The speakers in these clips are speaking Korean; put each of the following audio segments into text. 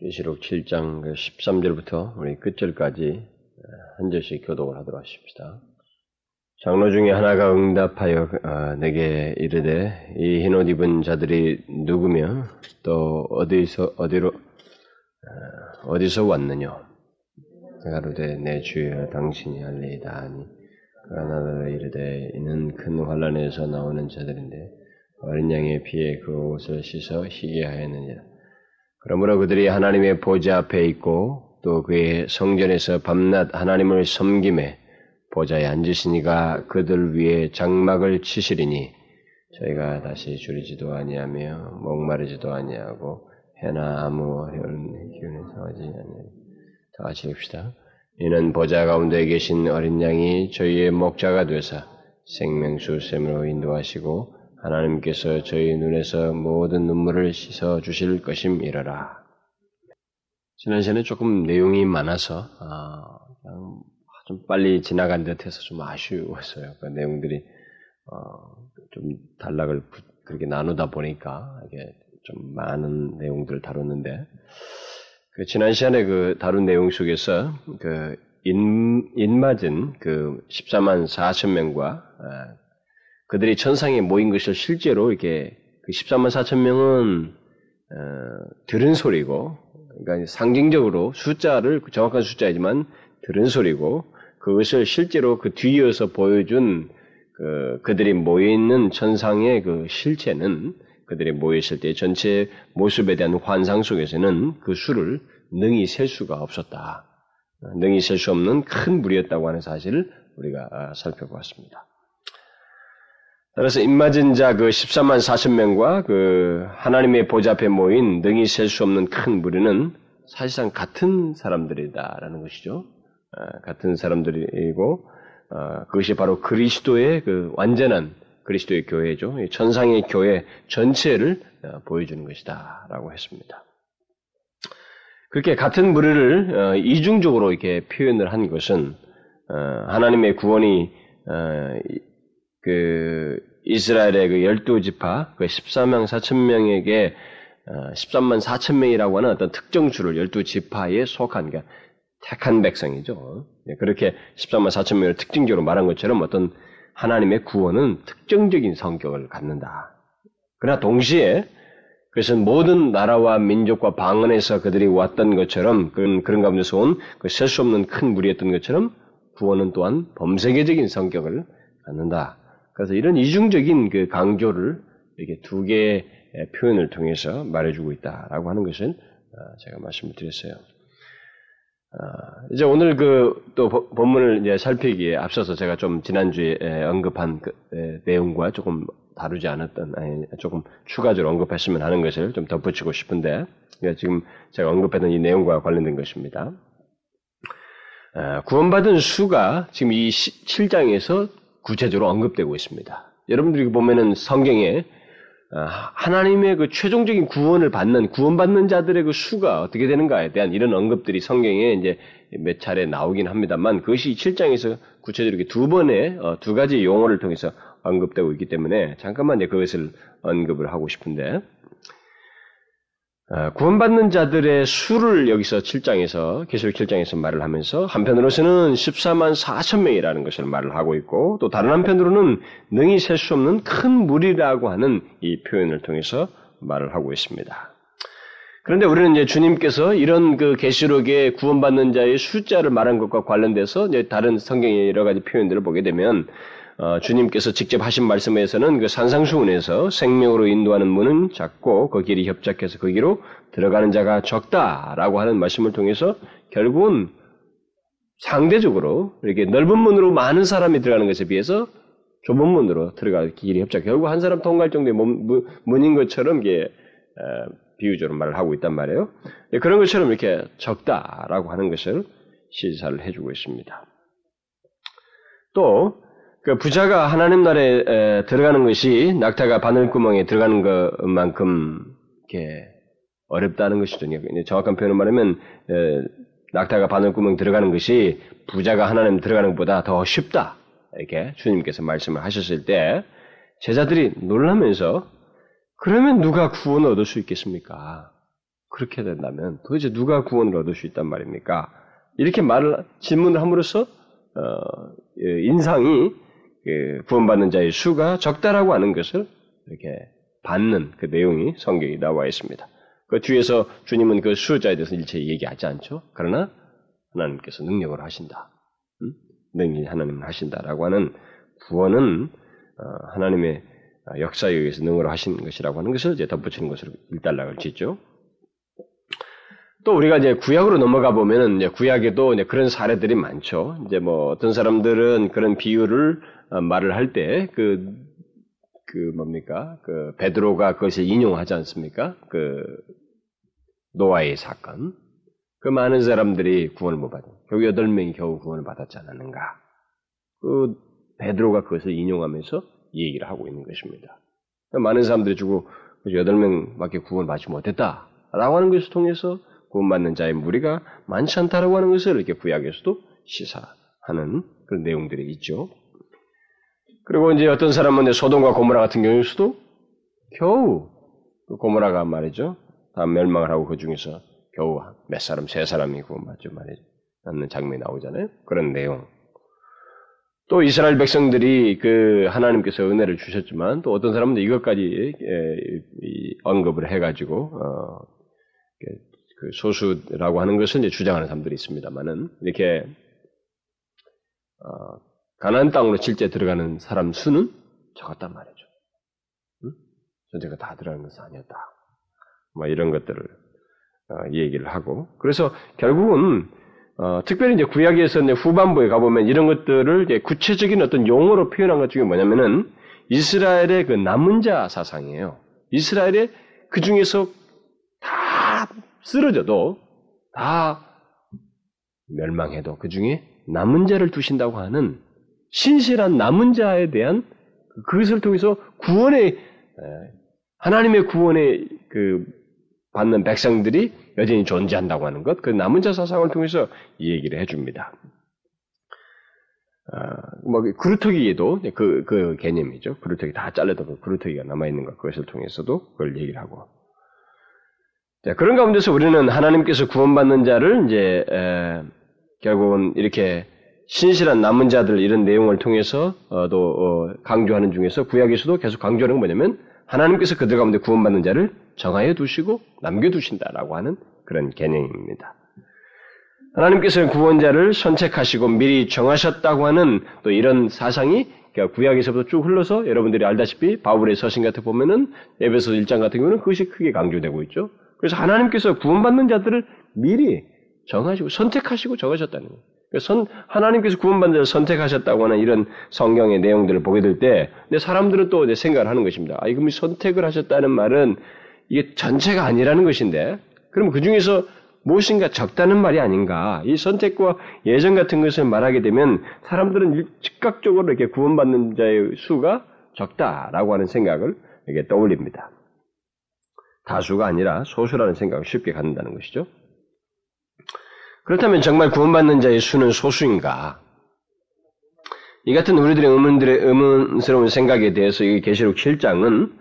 계시록 7장 13절부터 우리 끝절까지 한 절씩 교독을 하도록 하십시다. 장로 중에 하나가 응답하여 어, 내게 이르되 이 흰 옷 입은 자들이 누구며 또 어디서 어디로 어, 어디서 왔느냐? 가로되 내 주여 당신이 알리이다 하니 그가 나더러 이르되 이는 큰 환란에서 나오는 자들인데 어린 양의 피에 그 옷을 씻어 희게 하였느니라. 그러므로 그들이 하나님의 보좌 앞에 있고 또 그의 성전에서 밤낮 하나님을 섬김에 보좌에 앉으시니가 그들 위에 장막을 치시리니 저희가 다시 줄이지도 아니하며 목마르지도 아니하고 해나 아무 어려운 기운에 상하지 아니하니 다 같이 읽읍시다. 이는 보좌 가운데 계신 어린 양이 저희의 목자가 되사 생명수 샘으로 인도하시고 하나님께서 저희 눈에서 모든 눈물을 씻어 주실 것임이러라. 지난 시간에 조금 내용이 많아서 아, 좀 빨리 지나간 듯해서 좀 아쉬웠어요. 그 내용들이 어, 좀 단락을 그렇게 나누다 보니까 이게 좀 많은 내용들을 다뤘는데 그 지난 시간에 그 다룬 내용 속에서 그 인, 인맞은 그 14만 4천 명과 아, 그들이 천상에 모인 것을 실제로 이렇게 그 14만 4천 명은 어, 들은 소리고, 그러니까 상징적으로 숫자를 정확한 숫자이지만 들은 소리고 그것을 실제로 그 뒤이어서 보여준 그 그들이 모여 있는 천상의 그 실체는 그들이 모여 있을 때 전체 모습에 대한 환상 속에서는 그 수를 능히 셀 수가 없었다. 능히 셀 수 없는 큰 무리였다고 하는 사실을 우리가 아, 살펴보았습니다. 따라서 입맞은 자 그 14만 4천 명과 그 하나님의 보좌 앞에 모인 능히 셀 수 없는 큰 무리는 사실상 같은 사람들이다라는 것이죠. 아, 같은 사람들이고 아, 그것이 바로 그리스도의 그 완전한 그리스도의 교회죠. 천상의 교회 전체를 아, 보여주는 것이다라고 했습니다. 그렇게 같은 무리를 이중적으로 이렇게 표현을 한 것은 하나님의 구원이 그 이스라엘의 그 열두 지파 그 14명 4천 명에게 13만 어, 4천 명이라고 하는 어떤 특정 수를 열두 지파에 속한 게 택한 백성이죠. 예, 그렇게 13만 4천 명을 특징적으로 말한 것처럼 어떤 하나님의 구원은 특정적인 성격을 갖는다. 그러나 동시에 그것은 모든 나라와 민족과 방언에서 그들이 왔던 것처럼 그런, 그런 가운데서 온셀 수 없는 큰 무리였던 것처럼 구원은 또한 범세계적인 성격을 갖는다. 그래서 이런 이중적인 그 강조를 이렇게 두 개의 표현을 통해서 말해주고 있다라고 하는 것을 어, 제가 말씀을 드렸어요. 어, 이제 오늘 그 또 본문을 이제 살피기에 앞서서 제가 좀 지난주에 언급한 그 내용과 조금 다루지 않았던, 아니, 조금 추가적으로 언급했으면 하는 것을 좀 덧붙이고 싶은데, 지금 제가 언급했던 이 내용과 관련된 것입니다. 어, 구원받은 수가 지금 이 7장에서 구체적으로 언급되고 있습니다. 여러분들이 보면은 성경에 어, 하나님의 그 최종적인 구원을 받는 구원받는 자들의 그 수가 어떻게 되는가에 대한 이런 언급들이 성경에 이제 몇 차례 나오긴 합니다만 그것이 7장에서 구체적으로 두 번의 어, 두 가지 용어를 통해서 언급되고 있기 때문에 잠깐만 이제 그것을 언급을 하고 싶은데 어, 구원받는 자들의 수를 여기서 7장에서, 계시록 7장에서 말을 하면서 한편으로서는 14만 4천 명이라는 것을 말을 하고 있고 또 다른 한편으로는 능히 셀 수 없는 큰 무리라고 하는 이 표현을 통해서 말을 하고 있습니다. 그런데 우리는 이제 주님께서 이런 그 계시록의 구원받는 자의 숫자를 말한 것과 관련돼서 이제 다른 성경의 여러 가지 표현들을 보게 되면 어, 주님께서 직접 하신 말씀에서는 그 산상수훈에서 생명으로 인도하는 문은 작고 그 길이 협착해서 그 길로 들어가는 자가 적다라고 하는 말씀을 통해서 결국은 상대적으로 이렇게 넓은 문으로 많은 사람이 들어가는 것에 비해서 좁은 문으로 들어갈 길이 협착. 결국 한 사람 통과할 정도의 문, 인 것처럼 이게 어, 비유적으로 말을 하고 있단 말이에요. 예, 그런 것처럼 이렇게 적다라고 하는 것을 시사를 해주고 있습니다. 또 그 부자가 하나님 나라에 들어가는 것이 낙타가 바늘구멍에 들어가는 것만큼 이렇게 어렵다는 것이죠. 정확한 표현을 말하면 낙타가 바늘구멍에 들어가는 것이 부자가 하나님 들어가는 것보다 더 쉽다. 이렇게 주님께서 말씀을 하셨을 때 제자들이 놀라면서 그러면 누가 구원을 얻을 수 있겠습니까? 그렇게 된다면 도대체 누가 구원을 얻을 수 있단 말입니까? 이렇게 말을 질문을 함으로써 어, 인상이 그 구원받는 자의 수가 적다라고 하는 것을 이렇게 받는 그 내용이 성경에 나와 있습니다. 그 뒤에서 주님은 그 수자에 대해서 일체 얘기하지 않죠. 그러나 하나님께서 능력을 하신다. 음? 능력이 하나님을 하신다라고 하는 구원은 어, 하나님의 역사에 의해서 능으로 하시는 것이라고 하는 것을 이제 덧붙이는 것으로 일단락을 짓죠. 또 우리가 이제 구약으로 넘어가 보면은 이제 구약에도 이제 그런 사례들이 많죠. 이제 뭐 어떤 사람들은 그런 비유를 어, 말을 할 때 그 그 뭡니까 그 베드로가 그것을 인용하지 않습니까? 그 노아의 사건. 그 많은 사람들이 구원을 못 받은. 결국 여덟 명이 겨우 구원을 받았지 않았는가? 그 베드로가 그것을 인용하면서 얘기를 하고 있는 것입니다. 많은 사람들이 주고 여덟 명밖에 구원 받지 못했다라고 하는 것을 통해서 구원받는 자의 무리가 많지 않다라고 하는 것을 이렇게 구약에서도 시사하는 그런 내용들이 있죠. 그리고 이제 어떤 사람은 소돔과 고모라 같은 경우에서도 겨우 그 고모라가 말이죠. 다 멸망을 하고 그 중에서 겨우 몇 사람, 세 사람이 구원받죠 말이죠. 않는 장면이 나오잖아요. 그런 내용. 또 이스라엘 백성들이 그 하나님께서 은혜를 주셨지만 또 어떤 사람은 이것까지 언급을 해가지고 어, 그 소수라고 하는 것을 이제 주장하는 사람들이 있습니다만은 이렇게 어, 가나안 땅으로 실제 들어가는 사람 수는 적었단 말이죠. 응? 전체가 다 들어가는 것은 아니었다. 뭐 이런 것들을 어, 얘기를 하고 그래서 결국은 어, 특별히 이제 구약에서 후반부에 가보면 이런 것들을 구체적인 어떤 용어로 표현한 것 중에 뭐냐면은 이스라엘의 그 남은 자 사상이에요. 이스라엘의 그 중에서 다 쓰러져도 다 멸망해도 그 중에 남은 자를 두신다고 하는 신실한 남은 자에 대한 그것을 통해서 구원의 하나님의 구원의 그 받는 백성들이 여전히 존재한다고 하는 것, 그 남은 자 사상을 통해서 이 얘기를 해줍니다. 아, 뭐, 그루터기에도 그, 그 개념이죠. 그루터기 다 잘려도 그 그루터기가 남아있는 것, 그것을 통해서도 그걸 얘기를 하고. 자, 그런 가운데서 우리는 하나님께서 구원받는 자를 이제, 에, 결국은 이렇게 신실한 남은 자들 이런 내용을 통해서 어, 또 어, 강조하는 중에서 구약에서도 계속 강조하는 건 뭐냐면 하나님께서 그들 가운데 구원받는 자를 정하여 두시고 남겨두신다라고 하는 그런 개념입니다. 하나님께서는 구원자를 선택하시고 미리 정하셨다고 하는 또 이런 사상이 구약에서부터 쭉 흘러서 여러분들이 알다시피 바울의 서신 같은 보면은 에베소 1장 같은 경우는 그것이 크게 강조되고 있죠. 그래서 하나님께서 구원받는 자들을 미리 정하시고 선택하시고 정하셨다는 거예요. 선, 하나님께서 구원받는 자를 선택하셨다고 하는 이런 성경의 내용들을 보게 될 때, 근데 사람들은 또 생각을 하는 것입니다. 아, 이거 선택을 하셨다는 말은 이게 전체가 아니라는 것인데, 그러면 그 중에서 무엇인가 적다는 말이 아닌가. 이 선택과 예정 같은 것을 말하게 되면 사람들은 즉각적으로 이렇게 구원받는 자의 수가 적다라고 하는 생각을 이렇게 떠올립니다. 다수가 아니라 소수라는 생각을 쉽게 갖는다는 것이죠. 그렇다면 정말 구원받는 자의 수는 소수인가? 이 같은 우리들의 의문들의 의문스러운 생각에 대해서 이 계시록 7장은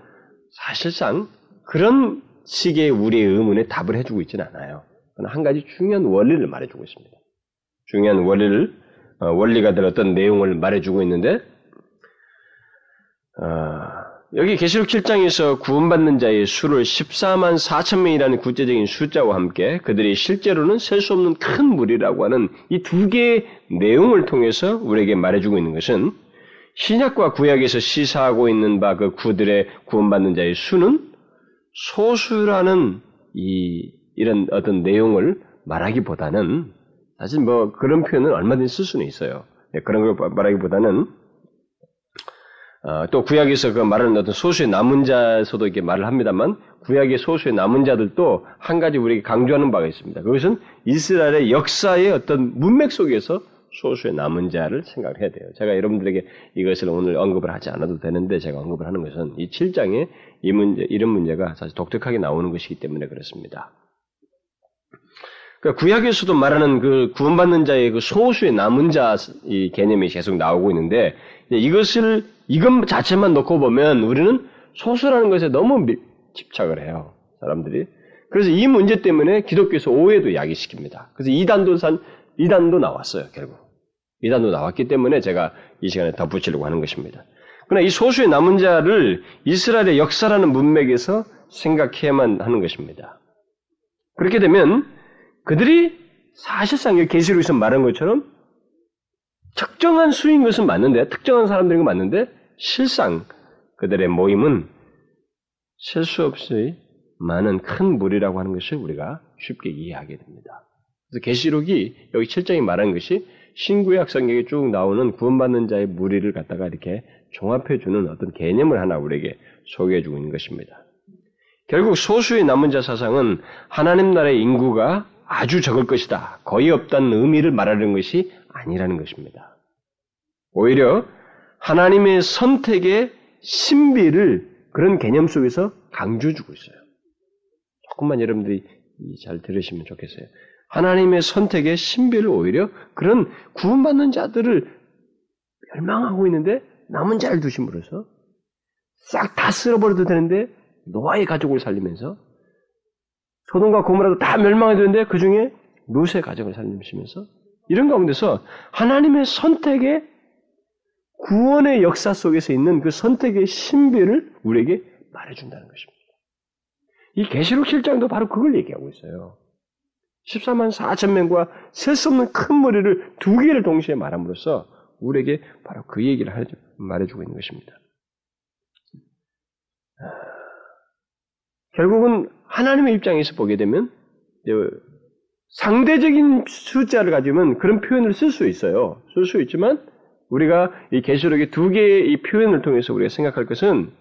사실상 그런 식의 우리의 의문에 답을 해주고 있지는 않아요. 한 가지 중요한 원리를 말해주고 있습니다. 중요한 원리를 어, 원리가 될 어떤 내용을 말해주고 있는데 어, 여기 계시록 7장에서 구원받는 자의 수를 14만 4천 명이라는 구체적인 숫자와 함께 그들이 실제로는 셀 수 없는 큰 무리라고 하는 이 두 개의 내용을 통해서 우리에게 말해주고 있는 것은 신약과 구약에서 시사하고 있는 바 그 구들의 구원받는 자의 수는 소수라는 이 이런 어떤 내용을 말하기보다는 사실 뭐 그런 표현은 얼마든지 쓸 수는 있어요. 네, 그런 걸 말하기보다는 어, 또 구약에서 그 말하는 어떤 소수의 남은 자에서도 이렇게 말을 합니다만 구약의 소수의 남은 자들도 한 가지 우리에게 강조하는 바가 있습니다. 그것은 이스라엘의 역사의 어떤 문맥 속에서 소수의 남은 자를 생각을 해야 돼요. 제가 여러분들에게 이것을 오늘 언급을 하지 않아도 되는데 제가 언급을 하는 것은 이 7장에 이 문제, 이런 문제가 사실 독특하게 나오는 것이기 때문에 그렇습니다. 그러니까 구약에서도 말하는 그 구원받는 자의 그 소수의 남은 자 이 개념이 계속 나오고 있는데 이것을 이것 자체만 놓고 보면 우리는 소수라는 것에 너무 집착을 해요. 사람들이. 그래서 이 문제 때문에 기독교에서 오해도 야기시킵니다. 그래서 이단도 산, 이단도 나왔어요, 결국. 이단도 나왔기 때문에 제가 이 시간에 덧붙이려고 하는 것입니다. 그러나 이 소수의 남은 자를 이스라엘의 역사라는 문맥에서 생각해야만 하는 것입니다. 그렇게 되면 그들이 사실상 계시록에서 말한 것처럼 특정한 수인 것은 맞는데, 특정한 사람들인 건 맞는데, 실상 그들의 모임은 셀 수 없이 많은 큰 무리라고 하는 것을 우리가 쉽게 이해하게 됩니다. 그래서 계시록이 여기 7장이 말한 것이 신구약 성경에 쭉 나오는 구원받는 자의 무리를 갖다가 이렇게 종합해 주는 어떤 개념을 하나 우리에게 소개해 주고 있는 것입니다. 결국 소수의 남은 자 사상은 하나님 나라의 인구가 아주 적을 것이다. 거의 없다는 의미를 말하는 것이 아니라는 것입니다. 오히려 하나님의 선택의 신비를 그런 개념 속에서 강조해 주고 있어요. 조금만 여러분들이 잘 들으시면 좋겠어요. 하나님의 선택의 신비를 오히려 그런 구원받는 자들을 멸망하고 있는데 남은 자를 두심으로써 싹 다 쓸어버려도 되는데 노아의 가족을 살리면서 소돔과 고모라도 다 멸망해야 되는데 그 중에 롯의 가족을 살리시면서 이런 가운데서 하나님의 선택의 구원의 역사 속에서 있는 그 선택의 신비를 우리에게 말해준다는 것입니다. 이 계시록 7장도 바로 그걸 얘기하고 있어요. 14만 4천 명과 셀 수 없는 큰 머리를 두 개를 동시에 말함으로써 우리에게 바로 그 얘기를 말해주고 있는 것입니다. 결국은 하나님의 입장에서 보게 되면 상대적인 숫자를 가지면 그런 표현을 쓸 수 있어요. 쓸 수 있지만 우리가 이 계시록의 두 개의 이 표현을 통해서 우리가 생각할 것은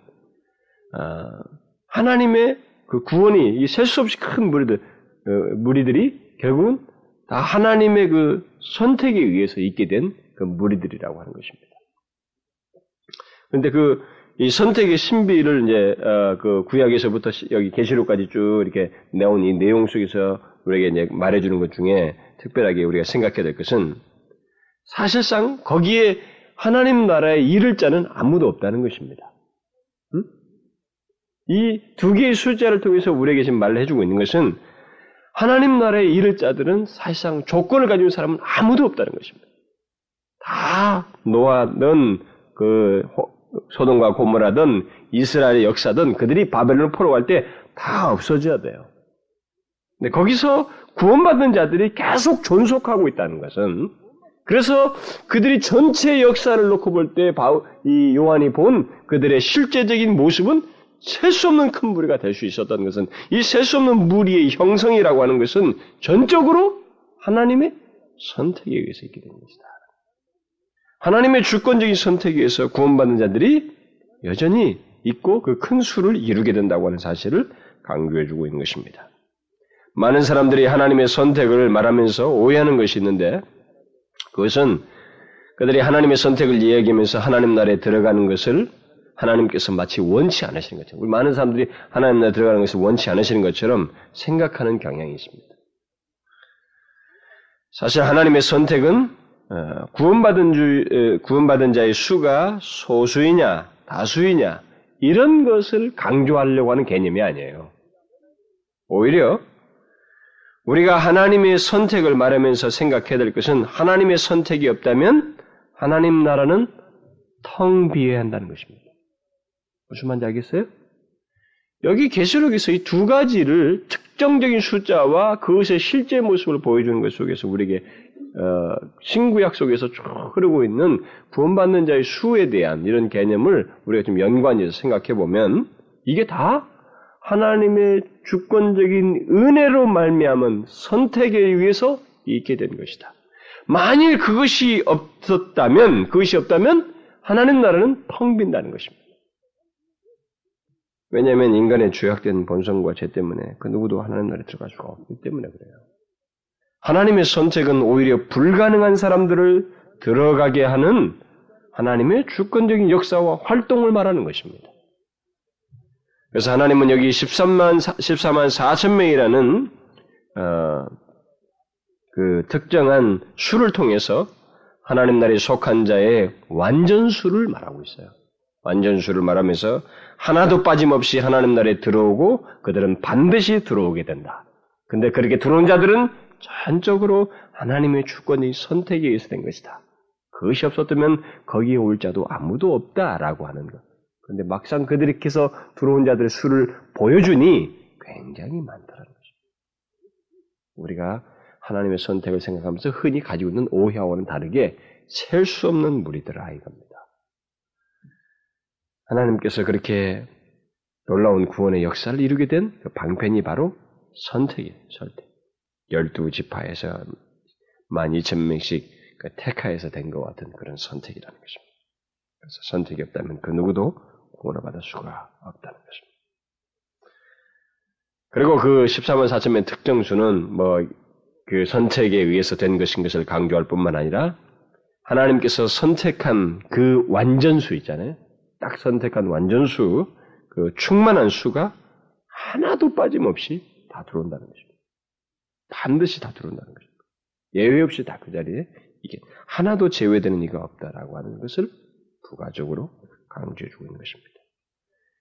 아, 하나님의 그 구원이 이 셀 수 없이 큰 무리들 어, 무리들이 결국은 다 하나님의 그 선택에 의해서 있게 된 그 무리들이라고 하는 것입니다. 그런데 그 이 선택의 신비를 이제 어, 그 구약에서부터 여기 계시록까지 쭉 이렇게 나온 이 내용 속에서 우리에게 이제 말해주는 것 중에 특별하게 우리가 생각해야 될 것은 사실상 거기에 하나님 나라의 이를 자는 아무도 없다는 것입니다. 음? 이두 개의 숫자를 통해서 우리에게 지금 말을 해주고 있는 것은 하나님 나라의 이를 자들은 사실상 조건을 가지고 사람은 아무도 없다는 것입니다. 다 노아든 그 소돔과 고모라든 이스라엘의 역사든 그들이 바벨론을 포로 갈 때 다 없어져야 돼요. 근데 거기서 구원받는 자들이 계속 존속하고 있다는 것은 그래서 그들이 전체 역사를 놓고 볼 때 이 요한이 본 그들의 실제적인 모습은 셀 수 없는 큰 무리가 될 수 있었던 것은 이 셀 수 없는 무리의 형성이라고 하는 것은 전적으로 하나님의 선택에 의해서 있게 된 것이다. 하나님의 주권적인 선택에 의해서 구원받는 자들이 여전히 있고 그 큰 수를 이루게 된다고 하는 사실을 강조해주고 있는 것입니다. 많은 사람들이 하나님의 선택을 말하면서 오해하는 것이 있는데 그것은 그들이 하나님의 선택을 이야기하면서 하나님 나라에 들어가는 것을 하나님께서 마치 원치 않으시는 것처럼 우리 많은 사람들이 하나님 나라에 들어가는 것을 원치 않으시는 것처럼 생각하는 경향이 있습니다. 사실 하나님의 선택은 어, 구원받은 주, 구원받은 자의 수가 소수이냐, 다수이냐, 이런 것을 강조하려고 하는 개념이 아니에요. 오히려 우리가 하나님의 선택을 말하면서 생각해야 될 것은 하나님의 선택이 없다면 하나님 나라는 텅 비어야 한다는 것입니다. 무슨 말인지 알겠어요? 여기 계시록에서 이 두 가지를 특정적인 숫자와 그것의 실제 모습을 보여주는 것 속에서 우리에게 어, 신구약 속에서 쭉 흐르고 있는 구원받는 자의 수에 대한 이런 개념을 우리가 좀 연관해서 생각해 보면 이게 다 하나님의 주권적인 은혜로 말미암은 선택에 의해서 있게 된 것이다. 만일 그것이 없었다면 그것이 없다면 하나님 나라는 텅 빈다는 것입니다. 왜냐하면 인간의 죄악된 본성과 죄 때문에 그 누구도 하나님 나라에 들어갈 수가 없기 때문에 그래요. 하나님의 선택은 오히려 불가능한 사람들을 들어가게 하는 하나님의 주권적인 역사와 활동을 말하는 것입니다. 그래서 하나님은 여기 13만, 14만 4천 명이라는, 어, 그 특정한 수를 통해서 하나님 나라에 속한 자의 완전 수를 말하고 있어요. 완전수를 말하면서 하나도 빠짐없이 하나님 나라에 들어오고 그들은 반드시 들어오게 된다. 근데 그렇게 들어온 자들은 전적으로 하나님의 주권이 선택에 의해서 된 것이다. 그것이 없었다면 거기에 올 자도 아무도 없다라고 하는 것. 그런데 막상 그들께서 들어온 자들의 수를 보여주니 굉장히 많다는 것입니다. 우리가 하나님의 선택을 생각하면서 흔히 가지고 있는 오해와는 다르게 셀 수 없는 무리들아 이겁니다. 하나님께서 그렇게 놀라운 구원의 역사를 이루게 된 그 방편이 바로 선택이에요. 선택. 열두 지파에서 만 이천 명씩 그 택하에서 된 것 같은 그런 선택이라는 것입니다. 그래서 선택이 없다면 그 누구도 구원을 받을 수가 없다는 것입니다. 그리고 그 13만 4천명의 특정수는 뭐 그 선택에 의해서 된 것인 것을 강조할 뿐만 아니라 하나님께서 선택한 그 완전수 있잖아요. 딱 선택한 완전수, 그 충만한 수가 하나도 빠짐없이 다 들어온다는 것입니다. 반드시 다 들어온다는 것입니다. 예외 없이 다 그 자리에 이게 하나도 제외되는 이가 없다라고 하는 것을 부가적으로 강조해 주고 있는 것입니다.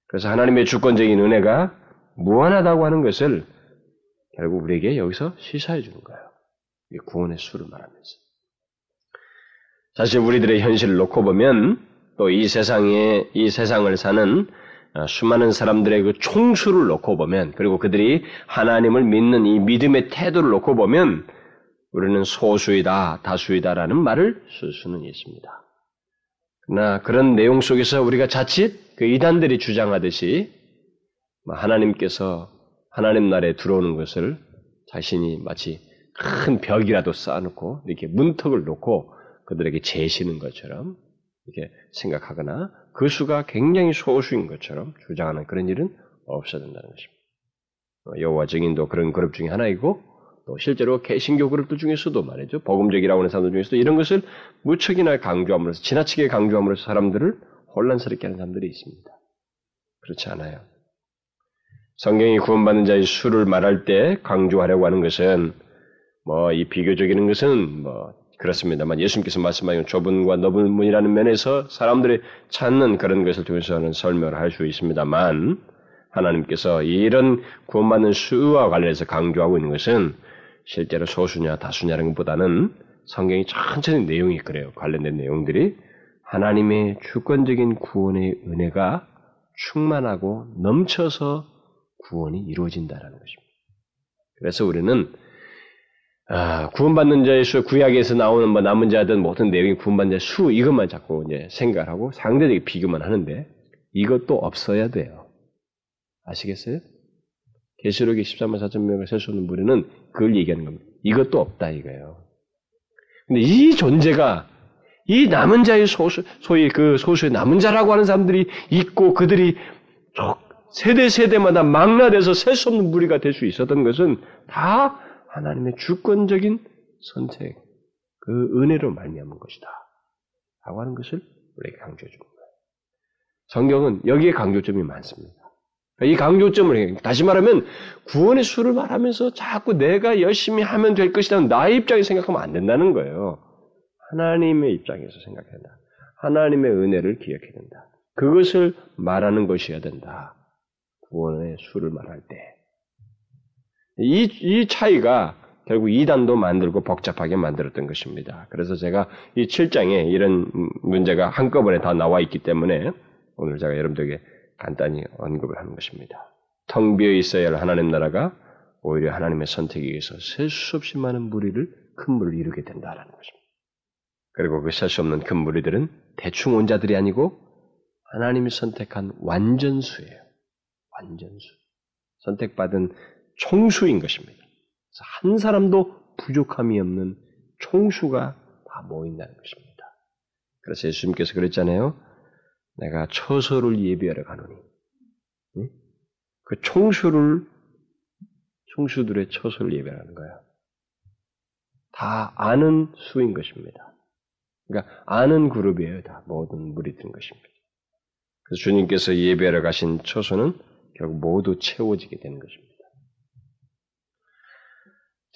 그래서 하나님의 주권적인 은혜가 무한하다고 하는 것을 결국 우리에게 여기서 시사해 주는 거예요. 구원의 수를 말하면서. 사실 우리들의 현실을 놓고 보면 또 이 세상에, 이 세상을 사는 어, 수많은 사람들의 그 총수를 놓고 보면, 그리고 그들이 하나님을 믿는 이 믿음의 태도를 놓고 보면, 우리는 소수이다, 다수이다라는 말을 쓸 수는 있습니다. 그러나 그런 내용 속에서 우리가 자칫 그 이단들이 주장하듯이 뭐 하나님께서 하나님 나라에 들어오는 것을 자신이 마치 큰 벽이라도 쌓아놓고 이렇게 문턱을 놓고 그들에게 재시는 것처럼 이렇게 생각하거나 그 수가 굉장히 소수인 것처럼 주장하는 그런 일은 없어야 된다는 것입니다. 어, 여호와 증인도 그런 그룹 중에 하나이고 또 실제로 개신교 그룹들 중에서도 말이죠 복음적이라고 하는 사람들 중에서도 이런 것을 무척이나 강조함으로써 지나치게 강조함으로써 사람들을 혼란스럽게 하는 사람들이 있습니다. 그렇지 않아요. 성경이 구원받는 자의 수를 말할 때 강조하려고 하는 것은 뭐 이 비교적인 것은 뭐 그렇습니다만 예수님께서 말씀하신 좁은과 넓은 문이라는 면에서 사람들이 찾는 그런 것을 통해서는 설명을 할 수 있습니다만 하나님께서 이런 구원받는 수와 관련해서 강조하고 있는 것은 실제로 소수냐 다수냐라는 것보다는 성경이 천천히 내용이 그래요. 관련된 내용들이 하나님의 주권적인 구원의 은혜가 충만하고 넘쳐서 구원이 이루어진다라는 것입니다. 그래서 우리는 아, 구원받는 자의 수, 구약에서 나오는 뭐 남은 자든 모든 내용이 구원받는 자의 수 이것만 자꾸 이제 생각하고 상대적인 비교만 하는데 이것도 없어야 돼요. 아시겠어요? 계시록의 13만 4천 명을 셀 수 없는 무리는 그걸 얘기하는 겁니다. 이것도 없다 이거예요. 근데 이 존재가 이 남은 자의 소수, 소위 그 소수의 남은 자라고 하는 사람들이 있고 그들이 세대 세대마다 망라돼서 셀 수 없는 무리가 될 수 있었던 것은 다 하나님의 주권적인 선택, 그 은혜로 말미암은 것이다. 라고 하는 것을 우리에게 강조해 주는 거예요. 성경은 여기에 강조점이 많습니다. 이 강조점을 다시 말하면 구원의 수를 말하면서 자꾸 내가 열심히 하면 될 것이다. 나의 입장에 생각하면 안 된다는 거예요. 하나님의 입장에서 생각해야 된다. 하나님의 은혜를 기억해야 된다. 그것을 말하는 것이어야 된다. 구원의 수를 말할 때. 이, 이 차이가 결국 이단도 만들고 복잡하게 만들었던 것입니다. 그래서 제가 이 7장에 이런 문제가 한꺼번에 다 나와 있기 때문에 오늘 제가 여러분들에게 간단히 언급을 하는 것입니다. 텅 비어 있어야 할 하나님 나라가 오히려 하나님의 선택에 의해서 셀 수 없이 많은 무리를 큰 무리를 이루게 된다라는 것입니다. 그리고 그 셀 수 없는 큰 무리들은 대충 온 자들이 아니고 하나님이 선택한 완전수예요. 완전수. 선택받은 총수인 것입니다. 한 사람도 부족함이 없는 총수가 다 모인다는 것입니다. 그래서 예수님께서 그랬잖아요. 내가 처소를 예비하러 가노니. 그 총수를, 총수들의 처소를 예배하는 거야. 다 아는 수인 것입니다. 그러니까 아는 그룹이에요. 다 모든 무리든 것입니다. 그래서 주님께서 예배하러 가신 처소는 결국 모두 채워지게 되는 것입니다.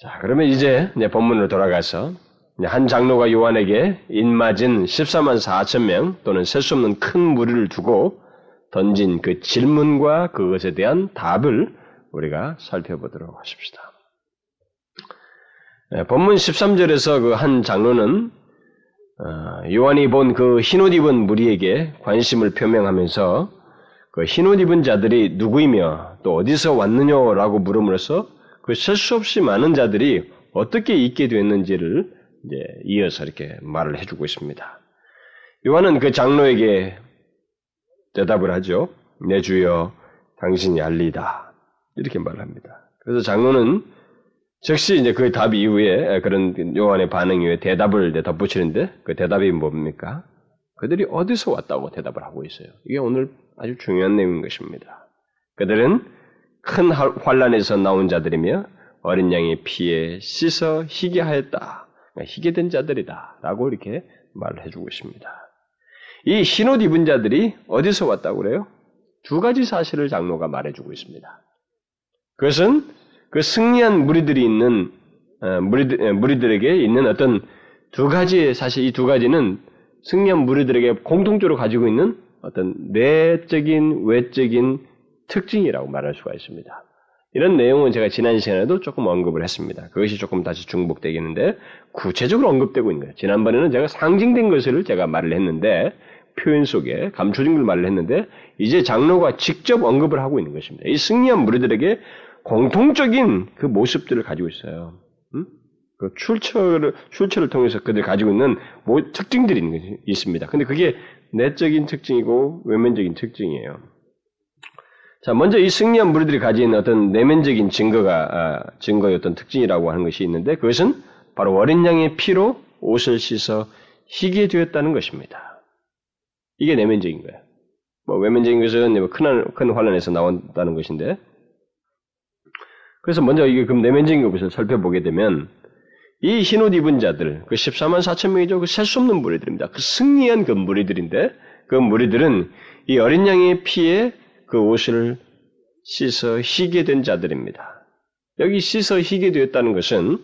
자, 그러면 이제, 본문으로 돌아가서 한 장로가 요한에게 인맞은 14만 4천 명 또는 셀 수 없는 큰 무리를 두고 던진 그 질문과 그것에 대한 답을 우리가 살펴보도록 하십시다. 네, 본문 13절에서 그 한 장로는 어, 요한이 본 그 흰옷 입은 무리에게 관심을 표명하면서 그 흰옷 입은 자들이 누구이며 또 어디서 왔느냐라고 물음으로써 그 셀 수 없이 많은 자들이 어떻게 있게 됐는지를 이제 이어서 이렇게 말을 해주고 있습니다. 요한은 그 장로에게 대답을 하죠. 내 주여, 당신이 알리다. 이렇게 말합니다. 그래서 장로는 즉시 이제 그 답 이후에 그런 요한의 반응 이후에 대답을 덧붙이는데 그 대답이 뭡니까? 그들이 어디서 왔다고 대답을 하고 있어요. 이게 오늘 아주 중요한 내용인 것입니다. 그들은 큰 환란에서 나온 자들이며 어린 양의 피에 씻어 희게 하였다. 그러니까 희게 된 자들이다. 라고 이렇게 말을 해주고 있습니다. 이 흰옷 입은 자들이 어디서 왔다고 그래요? 두 가지 사실을 장로가 말해주고 있습니다. 그것은 그 승리한 무리들이 있는 어, 무리들, 무리들에게 있는 어떤 두 가지 사실 이 두 가지는 승리한 무리들에게 공통적으로 가지고 있는 어떤 내적인 외적인 특징이라고 말할 수가 있습니다. 이런 내용은 제가 지난 시간에도 조금 언급을 했습니다. 그것이 조금 다시 중복되겠는데 구체적으로 언급되고 있는 거예요. 지난번에는 제가 상징된 것을 제가 말을 했는데 표현 속에 감춰진 걸 말을 했는데 이제 장로가 직접 언급을 하고 있는 것입니다. 이 승리한 무리들에게 공통적인 그 모습들을 가지고 있어요. 음? 그 출처를 출처를 통해서 그들 가지고 있는 뭐 특징들이 있습니다. 근데 그게 내적인 특징이고 외면적인 특징이에요. 자, 먼저 이 승리한 무리들이 가진 어떤 내면적인 증거가 아, 증거의 어떤 특징이라고 하는 것이 있는데 그것은 바로 어린 양의 피로 옷을 씻어 희게 되었다는 것입니다. 이게 내면적인 거예요. 뭐 외면적인 것은 뭐 큰, 큰 환란에서 나온다는 것인데 그래서 먼저 이게 그 내면적인 것을 살펴보게 되면 이 흰옷 입은 자들, 그 14만 4천 명이죠. 그 셀 수 없는 무리들입니다. 그 승리한 그 무리들인데 그 무리들은 이 어린 양의 피에 그 옷을 씻어 희게 된 자들입니다. 여기 씻어 희게 되었다는 것은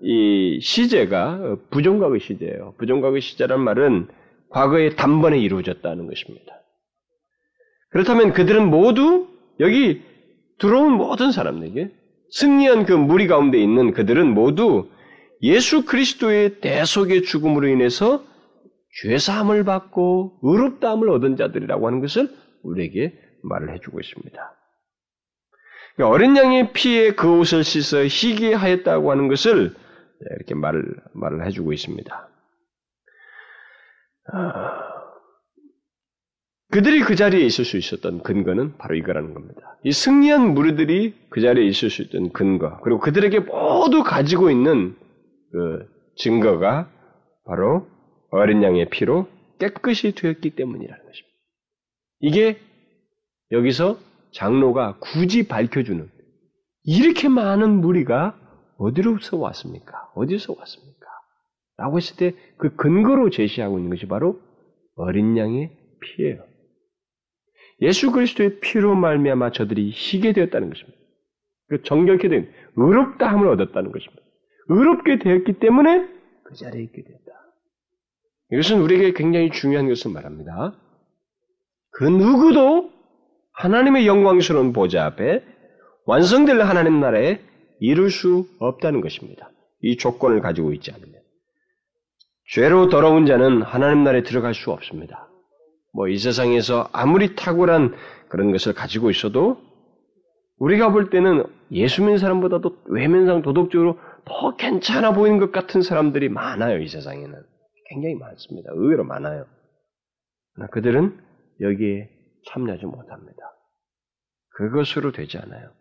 이 시제가 부정과거 시제예요. 부정과거 시제란 말은 과거에 단번에 이루어졌다는 것입니다. 그렇다면 그들은 모두 여기 들어온 모든 사람에게 승리한 그 무리 가운데 있는 그들은 모두 예수 그리스도의 대속의 죽음으로 인해서 죄사함을 받고 의롭다함을 얻은 자들이라고 하는 것을 우리에게 말을 해주고 있습니다. 그러니까 어린 양의 피에 그 옷을 씻어 희게 하였다고 하는 것을 이렇게 말을, 말을 해주고 있습니다. 아, 그들이 그 자리에 있을 수 있었던 근거는 바로 이거라는 겁니다. 이 승리한 무리들이 그 자리에 있을 수 있던 근거, 그리고 그들에게 모두 가지고 있는 그 증거가 바로 어린 양의 피로 깨끗이 되었기 때문이라는 것입니다. 이게 여기서 장로가 굳이 밝혀주는 이렇게 많은 무리가 어디로서 왔습니까? 어디서 왔습니까? 라고 했을 때 그 근거로 제시하고 있는 것이 바로 어린 양의 피예요. 예수 그리스도의 피로 말미암아 저들이 희게 되었다는 것입니다. 그 정결케 된 의롭다함을 얻었다는 것입니다. 의롭게 되었기 때문에 그 자리에 있게 되었다. 이것은 우리에게 굉장히 중요한 것을 말합니다. 그 누구도 하나님의 영광스러운 보좌 앞에 완성될 하나님 나라에 이룰 수 없다는 것입니다. 이 조건을 가지고 있지 않으면. 죄로 더러운 자는 하나님 나라에 들어갈 수 없습니다. 뭐 이 세상에서 아무리 탁월한 그런 것을 가지고 있어도 우리가 볼 때는 예수 믿는 사람보다도 외면상 도덕적으로 더 괜찮아 보이는 것 같은 사람들이 많아요, 이 세상에는. 굉장히 많습니다. 의외로 많아요. 그러나 그들은 여기에 참여하지 못합니다. 그것으로 되지 않아요.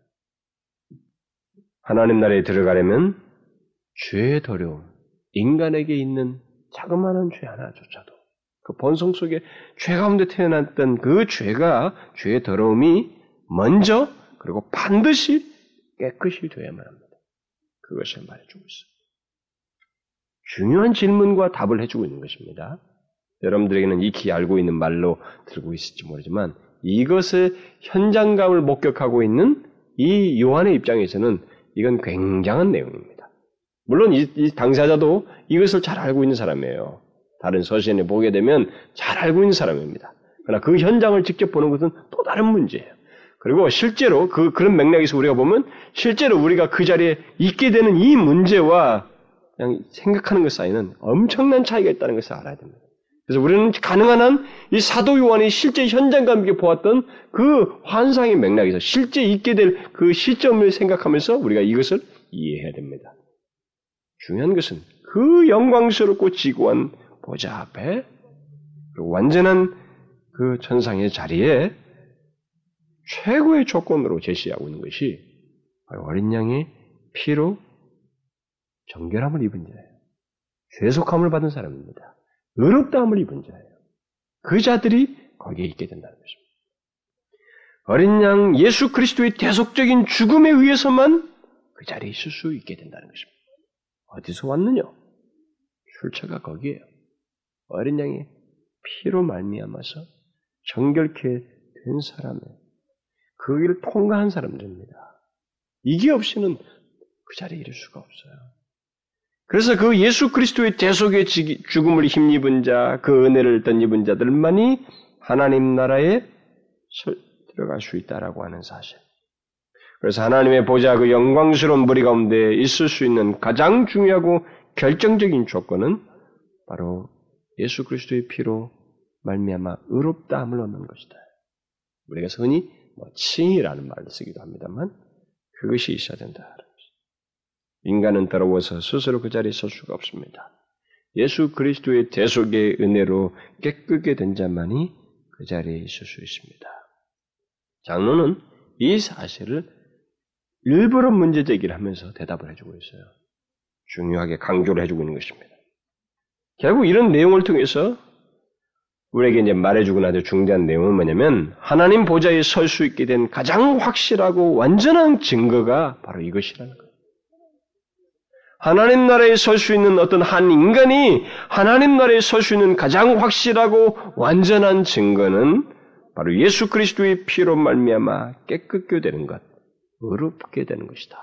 하나님 나라에 들어가려면 죄의 더러움, 인간에게 있는 자그마한 죄 하나조차도 그 본성 속에 죄 가운데 태어났던 그 죄가 죄의 더러움이 먼저 그리고 반드시 깨끗이 되어야만 합니다. 그것을 말해주고 있어요. 중요한 질문과 답을 해주고 있는 것입니다. 여러분들에게는 익히 알고 있는 말로 들고 있을지 모르지만 이것의 현장감을 목격하고 있는 이 요한의 입장에서는 이건 굉장한 내용입니다. 물론 이, 이 당사자도 이것을 잘 알고 있는 사람이에요. 다른 서신에 보게 되면 잘 알고 있는 사람입니다. 그러나 그 현장을 직접 보는 것은 또 다른 문제예요. 그리고 실제로 그, 그런 맥락에서 우리가 보면 실제로 우리가 그 자리에 있게 되는 이 문제와 그냥 생각하는 것 사이는 엄청난 차이가 있다는 것을 알아야 됩니다. 그래서 우리는 가능한 한 이 사도 요한이 실제 현장과 함께 보았던 그 환상의 맥락에서 실제 있게 될 그 시점을 생각하면서 우리가 이것을 이해해야 됩니다. 중요한 것은 그 영광스럽고 지고한 보좌 앞에 완전한 그 천상의 자리에 최고의 조건으로 제시하고 있는 것이 어린 양의 피로 정결함을 입은 자예요. 죄속함을 받은 사람입니다. 의롭다함을 입은 자예요. 그 자들이 거기에 있게 된다는 것입니다. 어린 양 예수 그리스도의 대속적인 죽음에 의해서만 그 자리에 있을 수 있게 된다는 것입니다. 어디서 왔느냐? 출처가 거기에요. 어린 양의 피로 말미암아서 정결케 된 사람의 그 길을 통과한 사람들입니다. 이게 없이는 그 자리에 이를 수가 없어요. 그래서 그 예수 그리스도의 대속의 죽음을 힘입은 자, 그 은혜를 덧입은 자들만이 하나님 나라에 들어갈 수 있다라고 하는 사실. 그래서 하나님의 보좌 그 영광스러운 머리 가운데 있을 수 있는 가장 중요하고 결정적인 조건은 바로 예수 그리스도의 피로 말미암아 의롭다함을 얻는 것이다. 우리가 흔히 뭐 칭이라는 말을 쓰기도 합니다만 그것이 있어야 된다. 인간은 더러워서 스스로 그 자리에 설 수가 없습니다. 예수 그리스도의 대속의 은혜로 깨끗게 된 자만이 그 자리에 있을 수 있습니다. 장로는 이 사실을 일부러 문제 제기를 하면서 대답을 해주고 있어요. 중요하게 강조를 해주고 있는 것입니다. 결국 이런 내용을 통해서 우리에게 이제 말해주고 나서 중대한 내용은 뭐냐면 하나님 보좌에 설 수 있게 된 가장 확실하고 완전한 증거가 바로 이것이라는 거예요. 하나님 나라에 설 수 있는 어떤 한 인간이 하나님 나라에 설 수 있는 가장 확실하고 완전한 증거는 바로 예수 그리스도의 피로 말미암아 깨끗게 되는 것, 의롭게 되는 것이다.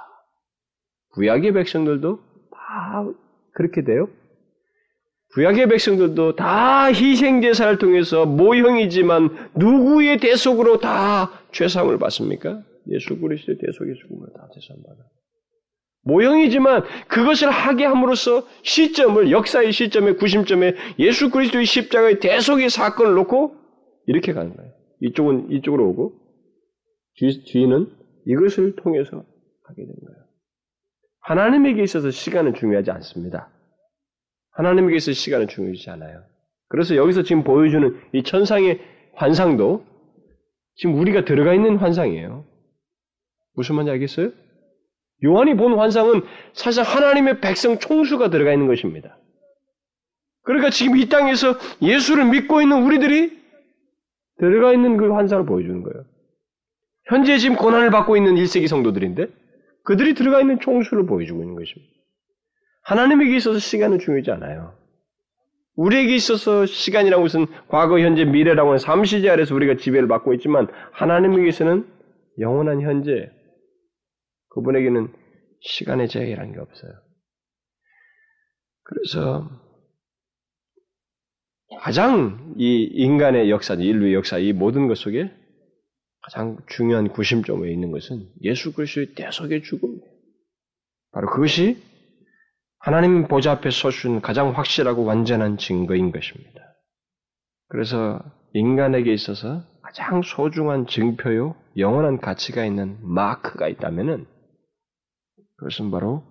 구약의 백성들도 다 그렇게 돼요. 구약의 백성들도 다 희생 제사를 통해서 모형이지만 누구의 대속으로 다 죄사함을 받습니까? 예수 그리스도의 대속의 죽음으로 다 죄사함 받아. 모형이지만 그것을 하게 함으로써 시점을 역사의 시점에 구심점에 예수 그리스도의 십자가의 대속의 사건을 놓고 이렇게 가는 거예요. 이쪽은 이쪽으로 오고 뒤, 뒤는 이것을 통해서 하게 되는 거예요. 하나님에게 있어서 시간은 중요하지 않습니다. 하나님에게 있어서 시간은 중요하지 않아요. 그래서 여기서 지금 보여주는 이 천상의 환상도 지금 우리가 들어가 있는 환상이에요. 무슨 말인지 알겠어요? 요한이 본 환상은 사실 하나님의 백성 총수가 들어가 있는 것입니다. 그러니까 지금 이 땅에서 예수를 믿고 있는 우리들이 들어가 있는 그 환상을 보여주는 거예요. 현재 지금 고난을 받고 있는 1세기 성도들인데 그들이 들어가 있는 총수를 보여주고 있는 것입니다. 하나님에게 있어서 시간은 중요하지 않아요. 우리에게 있어서 시간이라는 것은 과거, 현재, 미래라고 하는 삼시제 아래서 우리가 지배를 받고 있지만 하나님에게서는 영원한 현재, 그분에게는 시간의 제약이라는 게 없어요. 그래서 가장 이 인간의 역사, 인류의 역사, 이 모든 것 속에 가장 중요한 구심점에 있는 것은 예수 그리스도의 대속의 죽음이에요. 바로 그것이 하나님 보좌 앞에 서신 가장 확실하고 완전한 증거인 것입니다. 그래서 인간에게 있어서 가장 소중한 증표요, 영원한 가치가 있는 마크가 있다면은 그것은 바로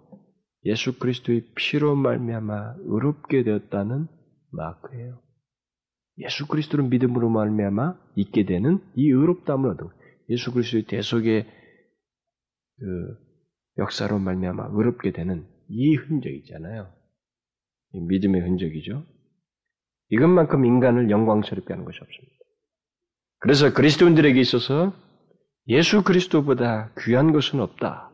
예수 그리스도의 피로 말미암아 의롭게 되었다는 마크예요. 예수 그리스도를 믿음으로 말미암아 있게 되는 이 의롭다함을 얻어 예수 그리스도의 대속의 그 역사로 말미암아 의롭게 되는 이 흔적 있잖아요. 이 믿음의 흔적이죠. 이것만큼 인간을 영광스럽게 하는 것이 없습니다. 그래서 그리스도인들에게 있어서 예수 그리스도보다 귀한 것은 없다.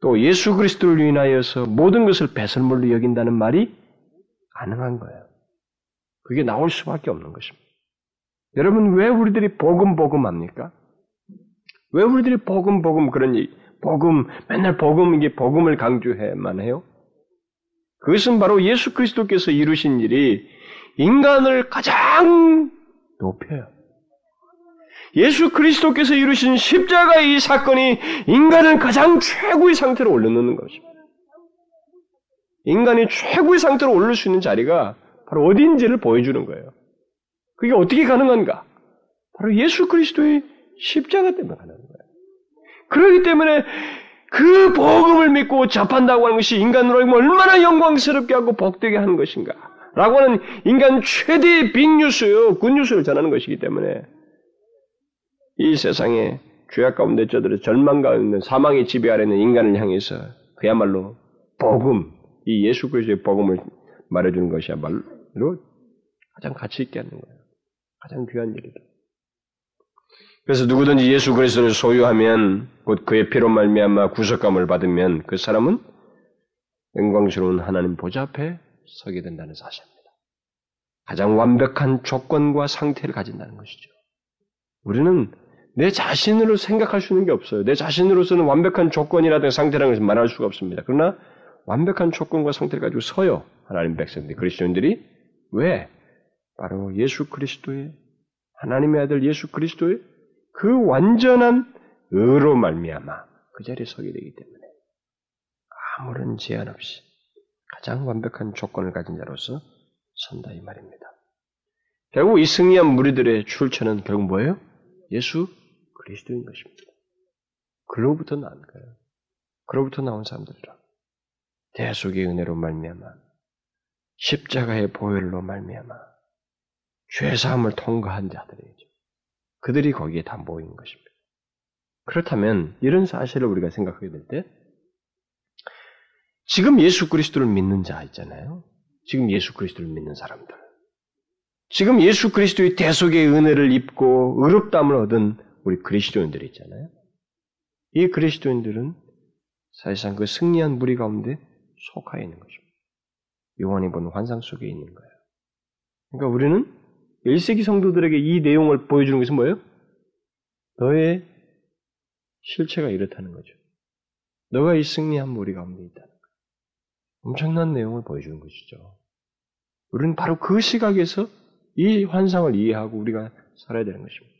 또 예수 그리스도를 인하여서 모든 것을 배설물로 여긴다는 말이 가능한 거예요. 그게 나올 수밖에 없는 것입니다. 여러분 왜 우리들이 복음 복음 합니까? 왜 우리들이 복음 복음 그런 복음 맨날 복음 이게 복음을 강조해만 해요? 그것은 바로 예수 그리스도께서 이루신 일이 인간을 가장 높여요. 예수 그리스도께서 이루신 십자가의 이 사건이 인간을 가장 최고의 상태로 올려놓는 것입니다. 인간이 최고의 상태로 올릴 수 있는 자리가 바로 어디인지를 보여주는 거예요. 그게 어떻게 가능한가? 바로 예수 그리스도의 십자가 때문에 가능한 거예요. 그렇기 때문에 그 복음을 믿고 접한다고 하는 것이 인간으로 얼마나 영광스럽게 하고 복되게 하는 것인가. 라고 하는 인간 최대의 빅뉴스요, 굿뉴스를 전하는 것이기 때문에 이 세상에 죄악 가운데 저들의 절망 가운데 사망의 지배 아래 있는 인간을 향해서 그야말로 복음, 이 예수 그리스도의 복음을 말해주는 것이야말로 가장 가치 있게 하는 거예요. 가장 귀한 일이다. 그래서 누구든지 예수 그리스도를 소유하면 곧 그의 피로 말미암아 구속감을 받으면 그 사람은 영광스러운 하나님 보좌 앞에 서게 된다는 사실입니다. 가장 완벽한 조건과 상태를 가진다는 것이죠. 우리는 내 자신으로 생각할 수 있는 게 없어요. 내 자신으로서는 완벽한 조건이라든가 상태라는 것을 말할 수가 없습니다. 그러나 완벽한 조건과 상태를 가지고 서요. 하나님 백성들, 그리스도인들이 왜? 바로 예수 그리스도의 하나님의 아들 예수 그리스도의 그 완전한 의로 말미암아 그 자리에 서게 되기 때문에 아무런 제한 없이 가장 완벽한 조건을 가진 자로서 선다 이 말입니다. 결국 이 승리한 무리들의 출처는 결국 뭐예요? 예수 그리스도인 것입니다. 그로부터 나온 거예요. 그로부터 나온 사람들이라. 대속의 은혜로 말미암아 십자가의 보혈로 말미암아 죄사함을 통과한 자들이죠. 그들이 거기에 다 모인 것입니다. 그렇다면 이런 사실을 우리가 생각하게 될 때 지금 예수 그리스도를 믿는 자 있잖아요. 지금 예수 그리스도를 믿는 사람들. 지금 예수 그리스도의 대속의 은혜를 입고 의롭담을 얻은 우리 그리스도인들이 있잖아요. 이 그리스도인들은 사실상 그 승리한 무리 가운데 속하여 있는 것입니다. 요한이 본 환상 속에 있는 거예요. 그러니까 우리는 1세기 성도들에게 이 내용을 보여주는 것은 뭐예요? 너의 실체가 이렇다는 거죠. 너가 이 승리한 무리 가운데 있다는 거예요. 엄청난 내용을 보여주는 것이죠. 우리는 바로 그 시각에서 이 환상을 이해하고 우리가 살아야 되는 것입니다.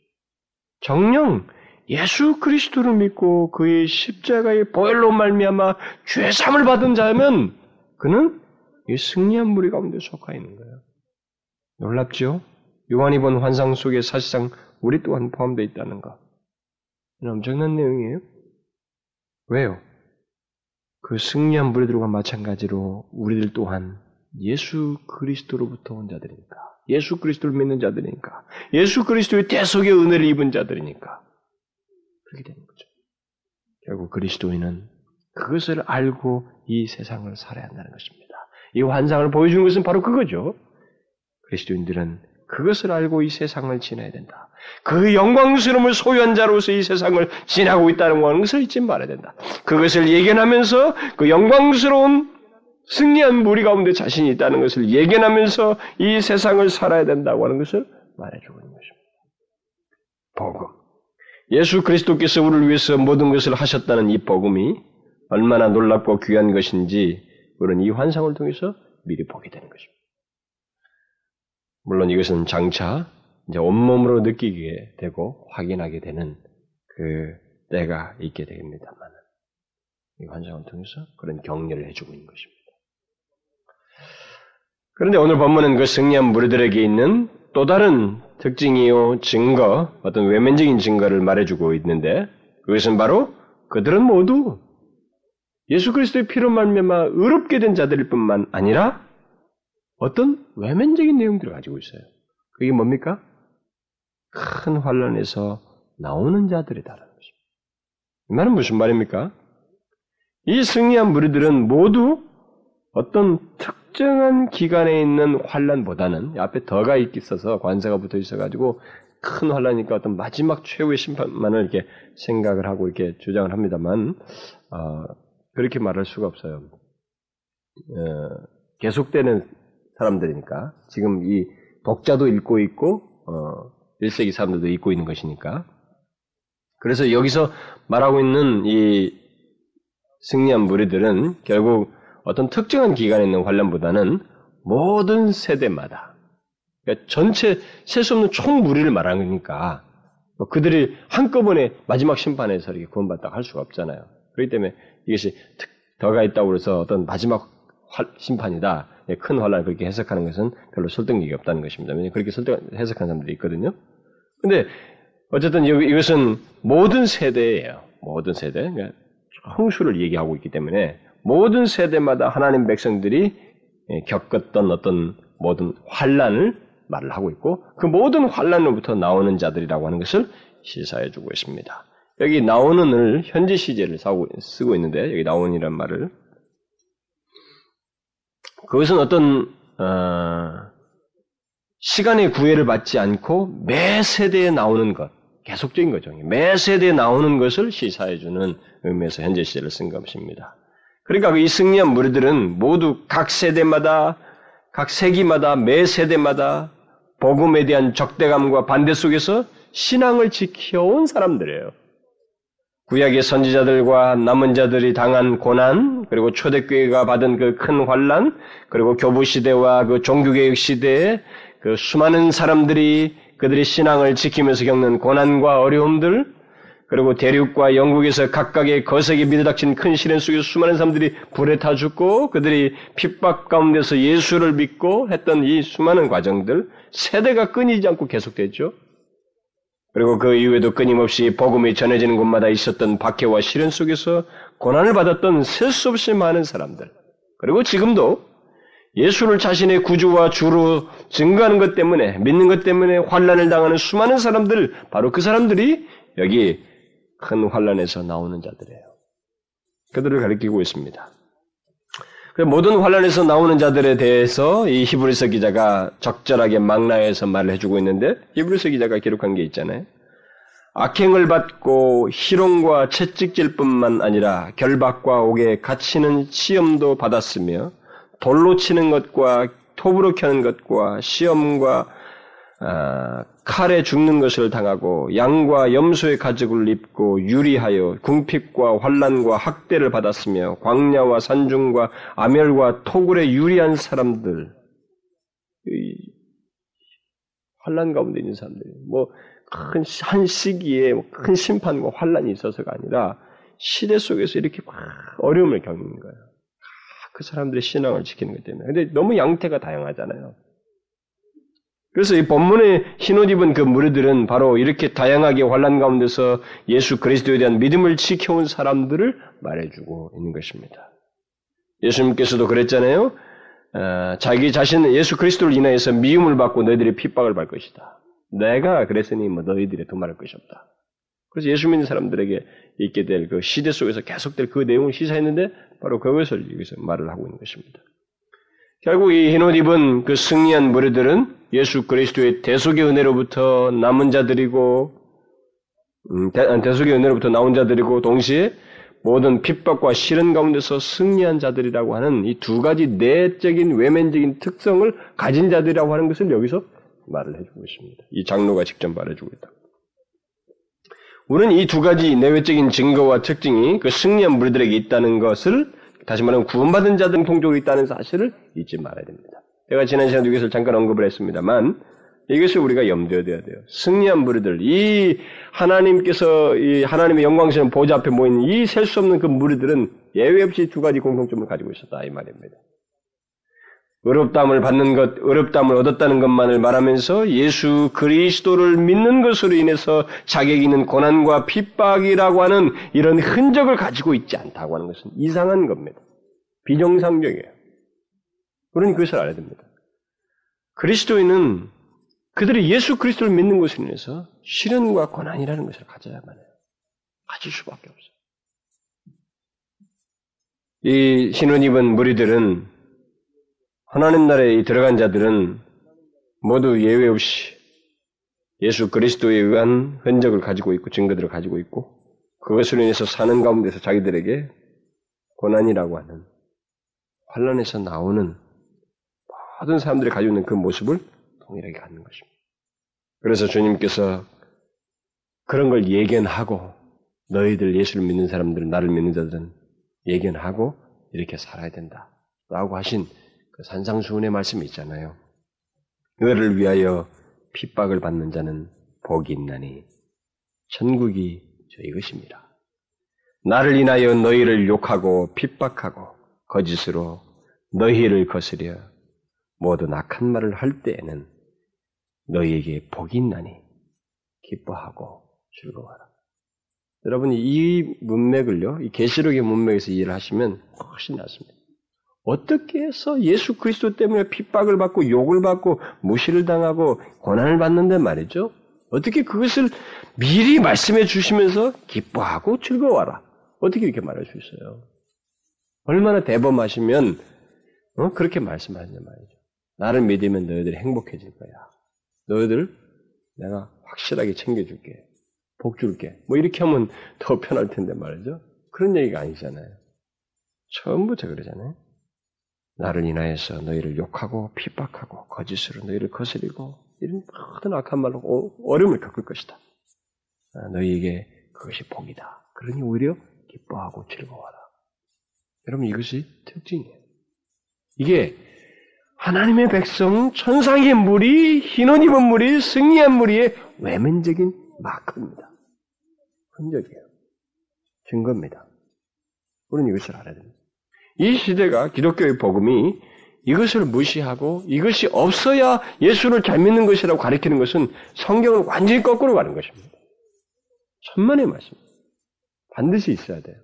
정령 예수 그리스도를 믿고 그의 십자가의 보혈로 말미암아 죄 삼을 받은 자면 그는 이 승리한 무리 가운데 속하 있는 거예요. 놀랍죠? 요한이 본 환상 속에 사실상 우리 또한 포함되어 있다는 것. 엄청난 내용이에요. 왜요? 그 승리한 무리들과 마찬가지로 우리들 또한 예수 그리스도로부터 온 자들이니까. 예수 그리스도를 믿는 자들이니까. 예수 그리스도의 대속의 은혜를 입은 자들이니까. 그렇게 되는 거죠. 결국 그리스도인은 그것을 알고 이 세상을 살아야 한다는 것입니다. 이 환상을 보여주는 것은 바로 그거죠. 그리스도인들은 그것을 알고 이 세상을 지나야 된다. 그 영광스러움을 소유한 자로서 이 세상을 지나고 있다는 것을 잊지 말아야 된다. 그것을 예견하면서 그 영광스러운 승리한 무리 가운데 자신이 있다는 것을 예견하면서 이 세상을 살아야 된다고 하는 것을 말해주고 있는 것입니다. 복음. 예수 그리스도께서 우리를 위해서 모든 것을 하셨다는 이 복음이 얼마나 놀랍고 귀한 것인지 우리는 이 환상을 통해서 미리 보게 되는 것입니다. 물론 이것은 장차 이제 온몸으로 느끼게 되고 확인하게 되는 그 때가 있게 됩니다만 이 환상을 통해서 그런 격려를 해주고 있는 것입니다. 그런데 오늘 본문은 그 승리한 무리들에게 있는 또 다른 특징이요 증거, 어떤 외면적인 증거를 말해주고 있는데 그것은 바로 그들은 모두 예수 그리스도의 피로 말미암아 의롭게 된 자들일 뿐만 아니라 어떤 외면적인 내용들을 가지고 있어요. 그게 뭡니까? 큰 환란에서 나오는 자들이다라는 것입니다. 이 말은 무슨 말입니까? 이 승리한 무리들은 모두 어떤 특 정한 기간에 있는 환란보다는 앞에 더가 있어서 관세가 붙어 있어가지고 큰 환란이니까 어떤 마지막 최후의 심판만을 이렇게 생각을 하고 이렇게 주장을 합니다만 어, 그렇게 말할 수가 없어요. 어, 계속되는 사람들이니까 지금 이 독자도 읽고 있고 어, 1세기 사람들도 읽고 있는 것이니까 그래서 여기서 말하고 있는 이 승리한 무리들은 결국 어떤 특정한 기간에 있는 환란보다는 모든 세대마다 그러니까 전체 셀 수 없는 총 무리를 말하는 거니까 뭐 그들이 한꺼번에 마지막 심판에서 이렇게 구원받다 할 수가 없잖아요. 그렇기 때문에 이것이 더가 있다고 해서 어떤 마지막 심판이다. 예, 큰 환란을 그렇게 해석하는 것은 별로 설득력이 없다는 것입니다. 왜냐하면 그렇게 설득, 해석하는 사람들이 있거든요. 근데 어쨌든 이것은 모든 세대예요. 모든 세대. 그러니까 홍수를 얘기하고 있기 때문에 모든 세대마다 하나님 백성들이 예, 겪었던 어떤 모든 환란을 말을 하고 있고 그 모든 환란으로부터 나오는 자들이라고 하는 것을 시사해 주고 있습니다. 여기 나오는을 현재 시제를 쓰고 있는데 여기 나오는이란 말을 그것은 어떤 어, 시간의 구애를 받지 않고 매 세대에 나오는 것 계속적인 거죠. 매 세대에 나오는 것을 시사해 주는 의미에서 현재 시제를 쓴 것입니다. 그러니까 이 승리한 무리들은 모두 각 세대마다 각 세기마다 매 세대마다 복음에 대한 적대감과 반대 속에서 신앙을 지켜온 사람들이에요. 구약의 선지자들과 남은 자들이 당한 고난, 그리고 초대교회가 받은 그 큰 환란, 그리고 교부 시대와 그 종교개혁 시대에 그 수많은 사람들이 그들의 신앙을 지키면서 겪는 고난과 어려움들, 그리고 대륙과 영국에서 각각의 거세게 밀어닥친 큰 시련 속에서 수많은 사람들이 불에 타 죽고 그들이 핍박 가운데서 예수를 믿고 했던 이 수많은 과정들 세대가 끊이지 않고 계속됐죠. 그리고 그 이후에도 끊임없이 복음이 전해지는 곳마다 있었던 박해와 시련 속에서 고난을 받았던 셀 수 없이 많은 사람들. 그리고 지금도 예수를 자신의 구주와 주로 증거하는 것 때문에 믿는 것 때문에 환란을 당하는 수많은 사람들 바로 그 사람들이 여기 큰 환란에서 나오는 자들이에요. 그들을 가리키고 있습니다. 그 모든 환란에서 나오는 자들에 대해서 이 히브리서 기자가 적절하게 망라해서 말을 해주고 있는데 히브리서 기자가 기록한 게 있잖아요. 악행을 받고 희롱과 채찍질 뿐만 아니라 결박과 옥에 갇히는 시험도 받았으며 돌로 치는 것과 톱으로 켜는 것과 시험과 아, 칼에 죽는 것을 당하고 양과 염소의 가죽을 입고 유리하여 궁핍과 환란과 학대를 받았으며 광야와 산중과 아멸과 토굴에 유리한 사람들 환란 가운데 있는 사람들이 뭐큰 한 시기에 뭐큰 심판과 환란이 있어서가 아니라 시대 속에서 이렇게 막 어려움을 겪는 거예요. 그 사람들의 신앙을 지키는 것 때문에. 근데 너무 양태가 다양하잖아요. 그래서 이 본문의 흰옷 입은 그 무리들은 바로 이렇게 다양하게 환란 가운데서 예수 그리스도에 대한 믿음을 지켜온 사람들을 말해주고 있는 것입니다. 예수님께서도 그랬잖아요. 어, 자기 자신 예수 그리스도를 인하여서 미움을 받고 너희들이 핍박을 받을 것이다. 내가 그랬으니 뭐 너희들이 도말할 것이 없다. 그래서 예수 믿는 사람들에게 있게 될 그 시대 속에서 계속될 그 내용을 시사했는데 바로 그것을 여기서 말을 하고 있는 것입니다. 결국 이 흰옷 입은 그 승리한 무리들은 예수 그리스도의 대속의 은혜로부터 남은 자들이고 음, 대, 속의 은혜로부터 나온 자들이고 동시에 모든 핍박과 시련 가운데서 승리한 자들이라고 하는 이 두 가지 내적인 외면적인 특성을 가진 자들이라고 하는 것을 여기서 말을 해주고 있습니다. 이 장로가 직접 말해주고 있다. 우리는 이 두 가지 내외적인 증거와 특징이 그 승리한 무리들에게 있다는 것을 다시 말하면 구원받은 자들 통적으로 있다는 사실을 잊지 말아야 됩니다. 제가 지난 시간에 이것을 잠깐 언급을 했습니다만 이것을 우리가 염두에 둬야 돼요. 승리한 무리들, 이 하나님께서 이 하나님의 영광스러운 보좌 앞에 모인 이 셀 수 없는 그 무리들은 예외 없이 두 가지 공통점을 가지고 있었다 이 말입니다. 어렵담을 받는 것, 어렵담을 얻었다는 것만을 말하면서 예수 그리스도를 믿는 것으로 인해서 자격 있는 고난과 핍박이라고 하는 이런 흔적을 가지고 있지 않다고 하는 것은 이상한 겁니다. 비정상적이에요. 우리는 그것을 알아야 됩니다. 그리스도인은 그들이 예수 그리스도를 믿는 것으로 인해서 시련과 고난이라는 것을 가져야만 해요. 가질 수밖에 없어요. 이 신혼 입은 무리들은 하나님 나라에 들어간 자들은 모두 예외 없이 예수 그리스도에 의한 흔적을 가지고 있고 증거들을 가지고 있고 그것으로 인해서 사는 가운데서 자기들에게 고난이라고 하는 환란에서 나오는 모든 사람들이 가지고 있는 그 모습을 동일하게 갖는 것입니다. 그래서 주님께서 그런 걸 예견하고 너희들 예수를 믿는 사람들은 나를 믿는 자들은 예견하고 이렇게 살아야 된다. 라고 하신 그 산상수훈의 말씀이 있잖아요. 너를 위하여 핍박을 받는 자는 복이 있나니 천국이 저희 것입니다. 나를 인하여 너희를 욕하고 핍박하고 거짓으로 너희를 거스려 모든 악한 말을 할 때에는 너희에게 복이 있나니 기뻐하고 즐거워하라. 여러분이 이 문맥을요, 이 계시록의 문맥에서 이해를 하시면 훨씬 낫습니다. 어떻게 해서 예수 그리스도 때문에 핍박을 받고 욕을 받고 무시를 당하고 고난을 받는데 말이죠? 어떻게 그것을 미리 말씀해 주시면서 기뻐하고 즐거워하라. 어떻게 이렇게 말할 수 있어요? 얼마나 대범하시면 어? 그렇게 말씀하시냐 말이죠. 나를 믿으면 너희들이 행복해질 거야. 너희들 내가 확실하게 챙겨줄게. 복 줄게. 뭐 이렇게 하면 더 편할 텐데 말이죠. 그런 얘기가 아니잖아요. 처음부터 그러잖아요. 나를 인하여서 너희를 욕하고 핍박하고 거짓으로 너희를 거스리고 이런 모든 악한 말로 어려움을 겪을 것이다. 아, 너희에게 그것이 복이다. 그러니 오히려 기뻐하고 즐거워하라. 여러분 이것이 특징이에요. 이게 하나님의 백성, 천상의 무리, 흰옷 입은 무리, 승리한 무리의 외면적인 마크입니다. 흔적이에요. 증거입니다. 우리는 이것을 알아야 됩니다. 이 시대가 기독교의 복음이 이것을 무시하고 이것이 없어야 예수를 잘 믿는 것이라고 가리키는 것은 성경을 완전히 거꾸로 가는 것입니다. 천만의 말씀입니다. 반드시 있어야 돼요.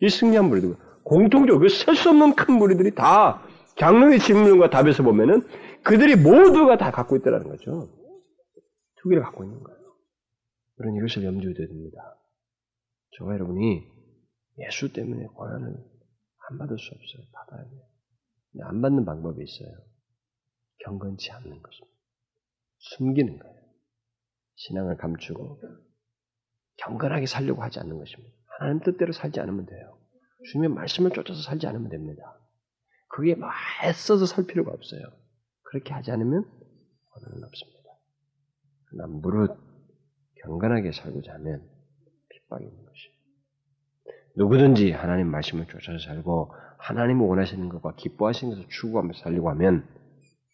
이 승리한 무리들, 공통적으로 그셀수 없는 큰 무리들이 다 장로의 질문과 답에서 보면은 그들이 모두가 다 갖고 있다는 거죠. 두 개를 갖고 있는 거예요. 그런 이것을 염두에 둬야 됩니다. 저와 여러분이 예수 때문에 고난을 안 받을 수 없어요. 받아야 돼요. 안 받는 방법이 있어요. 경건치 않는 것입니다. 숨기는 거예요. 신앙을 감추고 경건하게 살려고 하지 않는 것입니다. 하나님 뜻대로 살지 않으면 돼요. 주님의 말씀을 쫓아서 살지 않으면 됩니다. 그게 막 애써서 살 필요가 없어요. 그렇게 하지 않으면 원한은 없습니다. 그러나 무릇 경건하게 살고자 하면 것이. 누구든지 하나님 말씀을 쫓아서 살고 하나님을 원하시는 것과 기뻐하시는 것을 추구하면서 살려고 하면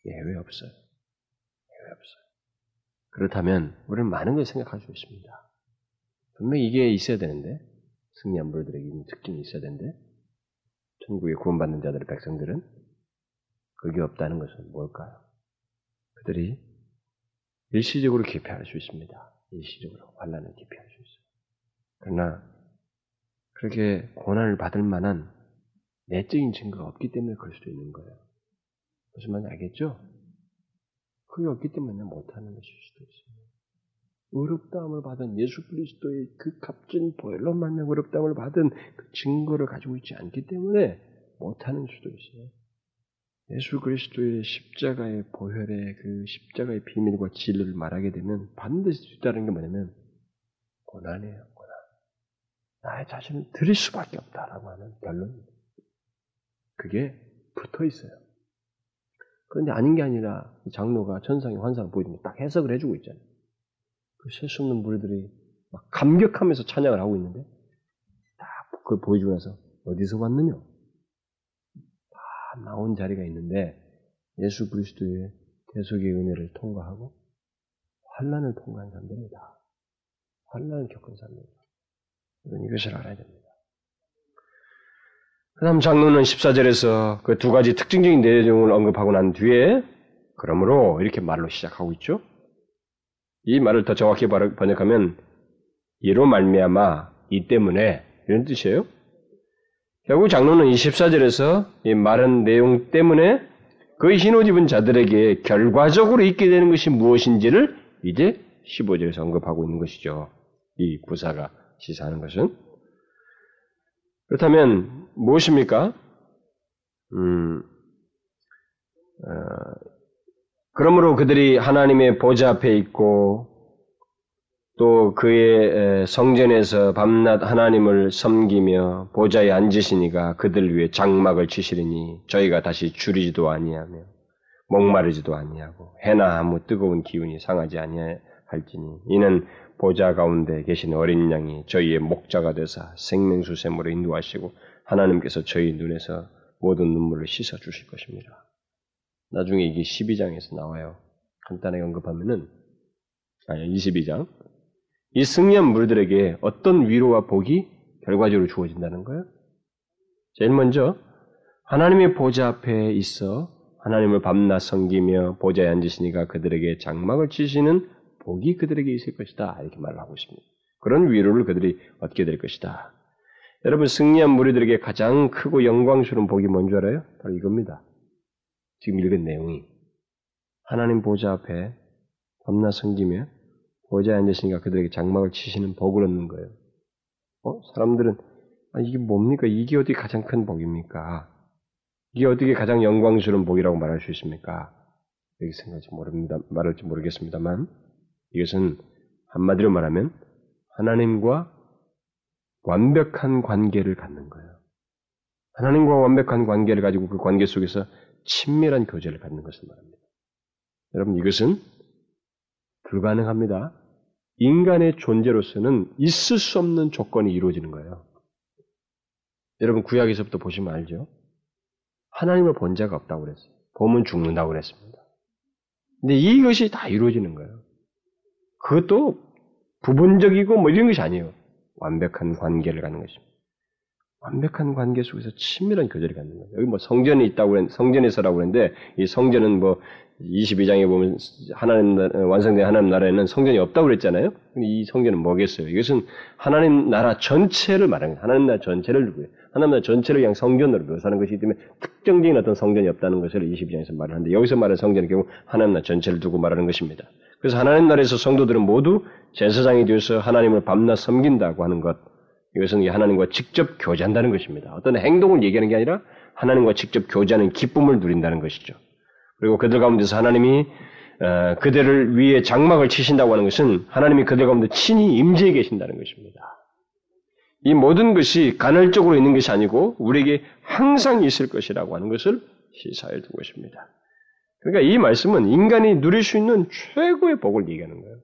예외 없어요. 예외 없어요. 그렇다면 우리는 많은 걸 생각할 수 있습니다. 분명히 이게 있어야 되는데 승리한 분들에게 있는 특징이 있어야 되는데 천국에 구원받는 자들의 백성들은 그게 없다는 것은 뭘까요? 그들이 일시적으로 기피할 수 있습니다. 일시적으로 환란을 기피할 수 있어요. 그러나 그렇게 고난을 받을 만한 내적인 증거가 없기 때문에 그럴 수도 있는 거예요. 무슨 말인지 알겠죠? 그게 없기 때문에 못하는 것일 수도 있어요. 의롭다함을 받은 예수 그리스도의 그 값진 보혈로 말며 의롭다함을 받은 그 증거를 가지고 있지 않기 때문에 못하는 수도 있어요. 예수 그리스도의 십자가의 보혈의 그 십자가의 비밀과 진리를 말하게 되면 반드시 뒤따르는 게 뭐냐면 고난이에요, 고난. 나의 자신을 드릴 수밖에 없다라고 하는 결론입니다. 그게 붙어 있어요. 그런데 아닌 게 아니라 장로가 천상의 환상을 보여주면 딱 해석을 해주고 있잖아요. 그 셀 수 없는 무리들이 막 감격하면서 찬양을 하고 있는데 딱 그걸 보여주고 나서 어디서 왔느냐? 다 나온 자리가 있는데 예수 그리스도의 대속의 은혜를 통과하고 환란을 통과한 사람들이다. 환란을 겪은 사람들이다. 이것을 알아야 됩니다. 그 다음 장로는 14절에서 그 두 가지 특징적인 내용을 언급하고 난 뒤에 그러므로 이렇게 말로 시작하고 있죠. 이 말을 더 정확히 번역하면 이로 말미암아 이 때문에 이런 뜻이에요. 결국 장로는 24절에서 이 말한 내용 때문에 그 흰옷 입은 자들에게 결과적으로 있게 되는 것이 무엇인지를 이제 15절에서 언급하고 있는 것이죠. 이 부사가 시사하는 것은. 그렇다면 무엇입니까? 음, 어, 그러므로 그들이 하나님의 보좌 앞에 있고 또 그의 성전에서 밤낮 하나님을 섬기며 보좌에 앉으시니가 그들 위해 장막을 치시리니 저희가 다시 줄이지도 아니하며 목마르지도 아니하고 해나 아무 뜨거운 기운이 상하지 아니할지니 이는 보좌 가운데 계신 어린 양이 저희의 목자가 되사 생명수 샘으로 인도하시고 하나님께서 저희 눈에서 모든 눈물을 씻어 주실 것입니다. 나중에 이게 12장에서 나와요. 간단하게 언급하면은 아니 22장 이 승리한 물들에게 어떤 위로와 복이 결과적으로 주어진다는 거예요. 제일 먼저 하나님의 보좌 앞에 있어 하나님을 밤낮 섬기며 보좌에 앉으시니까 그들에게 장막을 치시는 복이 그들에게 있을 것이다. 이렇게 말을 하고 있습니다. 그런 위로를 그들이 얻게 될 것이다. 여러분 승리한 무리들에게 가장 크고 영광스러운 복이 뭔 줄 알아요? 바로 이겁니다. 지금 읽은 내용이 하나님 보좌 앞에 밤낮 섬기며 보좌에 앉으시니까 그들에게 장막을 치시는 복을 얻는 거예요. 어? 사람들은 아, 이게 뭡니까? 이게 어떻게 가장 큰 복입니까? 이게 어떻게 가장 영광스러운 복이라고 말할 수 있습니까? 이렇게 생각할지 모릅니다. 말할지 모르겠습니다만 이것은 한마디로 말하면 하나님과 완벽한 관계를 갖는 거예요. 하나님과 완벽한 관계를 가지고 그 관계 속에서 친밀한 교제를 갖는 것을 말합니다. 여러분 이것은 불가능합니다. 인간의 존재로서는 있을 수 없는 조건이 이루어지는 거예요. 여러분 구약에서부터 보시면 알죠. 하나님을 본 자가 없다고 그랬어요. 보면 죽는다고 그랬습니다. 근데 이것이 다 이루어지는 거예요. 그것도 부분적이고 뭐 이런 것이 아니에요. 완벽한 관계를 갖는 것입니다. 완벽한 관계 속에서 친밀한 교제를 갖는 거예요. 여기 뭐 성전이 있다고 그랬는데, 성전에서라고 그랬는데, 이 성전은 뭐 22장에 보면 하나님 완성된 하나님 나라에는 성전이 없다고 그랬잖아요. 이 성전은 뭐겠어요? 이것은 하나님 나라 전체를 거예요. 하나님 나라 전체를 누구예요? 하나님 나라 전체를 그냥 성전으로 묘사하는 것이기 때문에 특정적인 어떤 성전이 없다는 것을 22장에서 말을 하는데 여기서 말하는 성전은 결국 하나님 나라 전체를 두고 말하는 것입니다. 그래서 하나님 나라에서 성도들은 모두 제사장이 되어서 하나님을 밤낮 섬긴다고 하는 것. 이것은 하나님과 직접 교제한다는 것입니다. 어떤 행동을 얘기하는 게 아니라 하나님과 직접 교제하는 기쁨을 누린다는 것이죠. 그리고 그들 가운데서 하나님이 어, 그들을 위해 장막을 치신다고 하는 것은 하나님이 그들 가운데 친히 임재해 계신다는 것입니다. 이 모든 것이 간헐적으로 있는 것이 아니고 우리에게 항상 있을 것이라고 하는 것을 시사해 두고 있습니다. 그러니까 이 말씀은 인간이 누릴 수 있는 최고의 복을 얘기하는 거예요.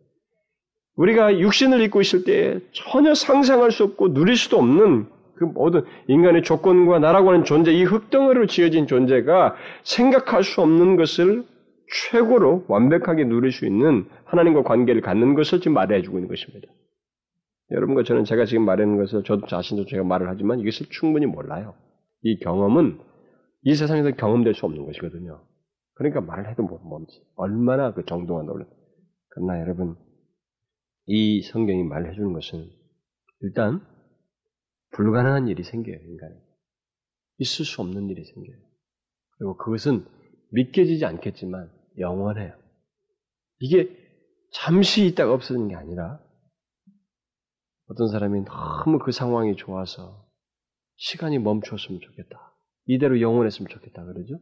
우리가 육신을 입고 있을 때 전혀 상상할 수 없고 누릴 수도 없는 그 모든 인간의 조건과 나라고 하는 존재, 이 흙덩어리로 지어진 존재가 생각할 수 없는 것을 최고로 완벽하게 누릴 수 있는 하나님과 관계를 갖는 것을 지금 말해주고 있는 것입니다. 여러분과 저는 제가 지금 말하는 것을 저도 자신도 제가 말을 하지만 이것을 충분히 몰라요. 이 경험은 이 세상에서 경험될 수 없는 것이거든요. 그러니까 말을 해도 뭔지 얼마나 그 정도가 놀라. 그러나 여러분 이 성경이 말해 주는 것은 일단 불가능한 일이 생겨요 인간에 있을 수 없는 일이 생겨요. 그리고 그것은 믿겨지지 않겠지만 영원해요. 이게 잠시 있다가 없어지는 게 아니라 어떤 사람이 너무 그 상황이 좋아서 시간이 멈췄으면 좋겠다. 이대로 영원했으면 좋겠다 그러죠?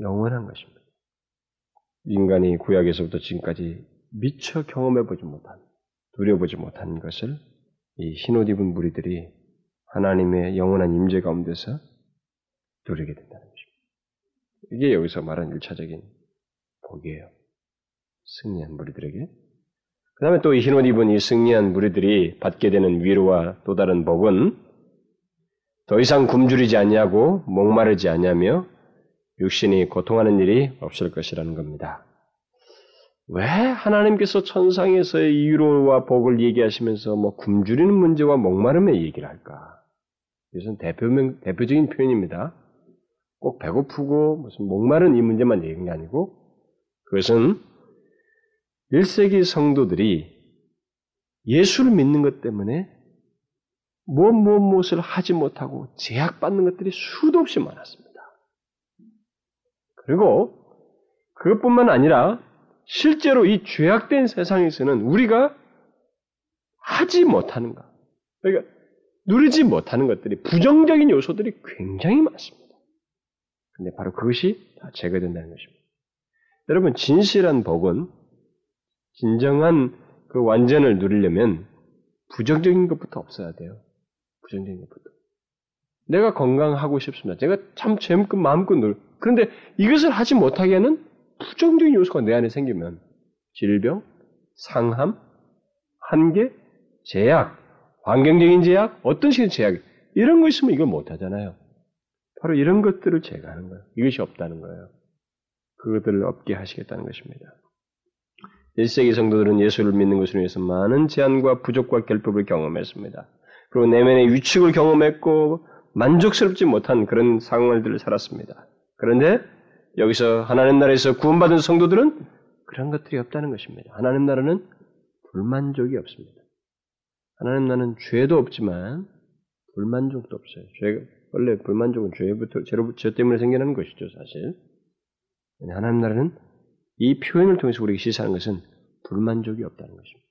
영원한 것입니다. 인간이 구약에서부터 지금까지 미처 경험해보지 못한, 누려보지 못한 것을 이 흰옷 입은 무리들이 하나님의 영원한 임재 가운데서 누리게 된다는 것입니다. 이게 여기서 말한 일차적인 복이에요. 승리한 무리들에게. 그 다음에 또 이 흰옷 입은 이 승리한 무리들이 받게 되는 위로와 또 다른 복은 더 이상 굶주리지 않냐고 목마르지 않냐며 육신이 고통하는 일이 없을 것이라는 겁니다. 왜 하나님께서 천상에서의 위로와 복을 얘기하시면서 뭐 굶주리는 문제와 목마름의 얘기를 할까? 이것은 대표명, 대표적인 표현입니다. 꼭 배고프고 무슨 목마른 이 문제만 얘기한 게 아니고 그것은 1세기 성도들이 예수를 믿는 것 때문에 무엇 무엇 무엇을 하지 못하고 제약받는 것들이 수도 없이 많았습니다. 그리고 그것뿐만 아니라 실제로 이 죄악된 세상에서는 우리가 하지 못하는 것, 그러니까 누리지 못하는 것들이 부정적인 요소들이 굉장히 많습니다. 근데 바로 그것이 다 제거된다는 것입니다. 여러분 진실한 복은 진정한 그 완전을 누리려면 부정적인 것부터 없어야 돼요. 부정적인 것부터. 내가 건강하고 싶습니다. 제가 참 재밌고 마음껏 놀. 그런데 이것을 하지 못하게 하는 부정적인 요소가 내 안에 생기면 질병, 상함, 한계, 제약, 환경적인 제약, 어떤 식의 제약, 이런 거 있으면 이걸 못 하잖아요. 바로 이런 것들을 제거하는 거예요. 이것이 없다는 거예요. 그것들을 없게 하시겠다는 것입니다. 1세기 성도들은 예수를 믿는 것으로 인해서 많은 제한과 부족과 결핍을 경험했습니다. 그리고 내면의 위축을 경험했고 만족스럽지 못한 그런 상황들을 살았습니다. 그런데 여기서 하나님 나라에서 구원받은 성도들은 그런 것들이 없다는 것입니다. 하나님 나라는 불만족이 없습니다. 하나님 나라는 죄도 없지만 불만족도 없어요. 죄, 원래 불만족은 죄부터, 죄로, 죄 때문에 생겨나는 것이죠, 사실. 하나님 나라는 이 표현을 통해서 우리에게 시사하는 것은 불만족이 없다는 것입니다.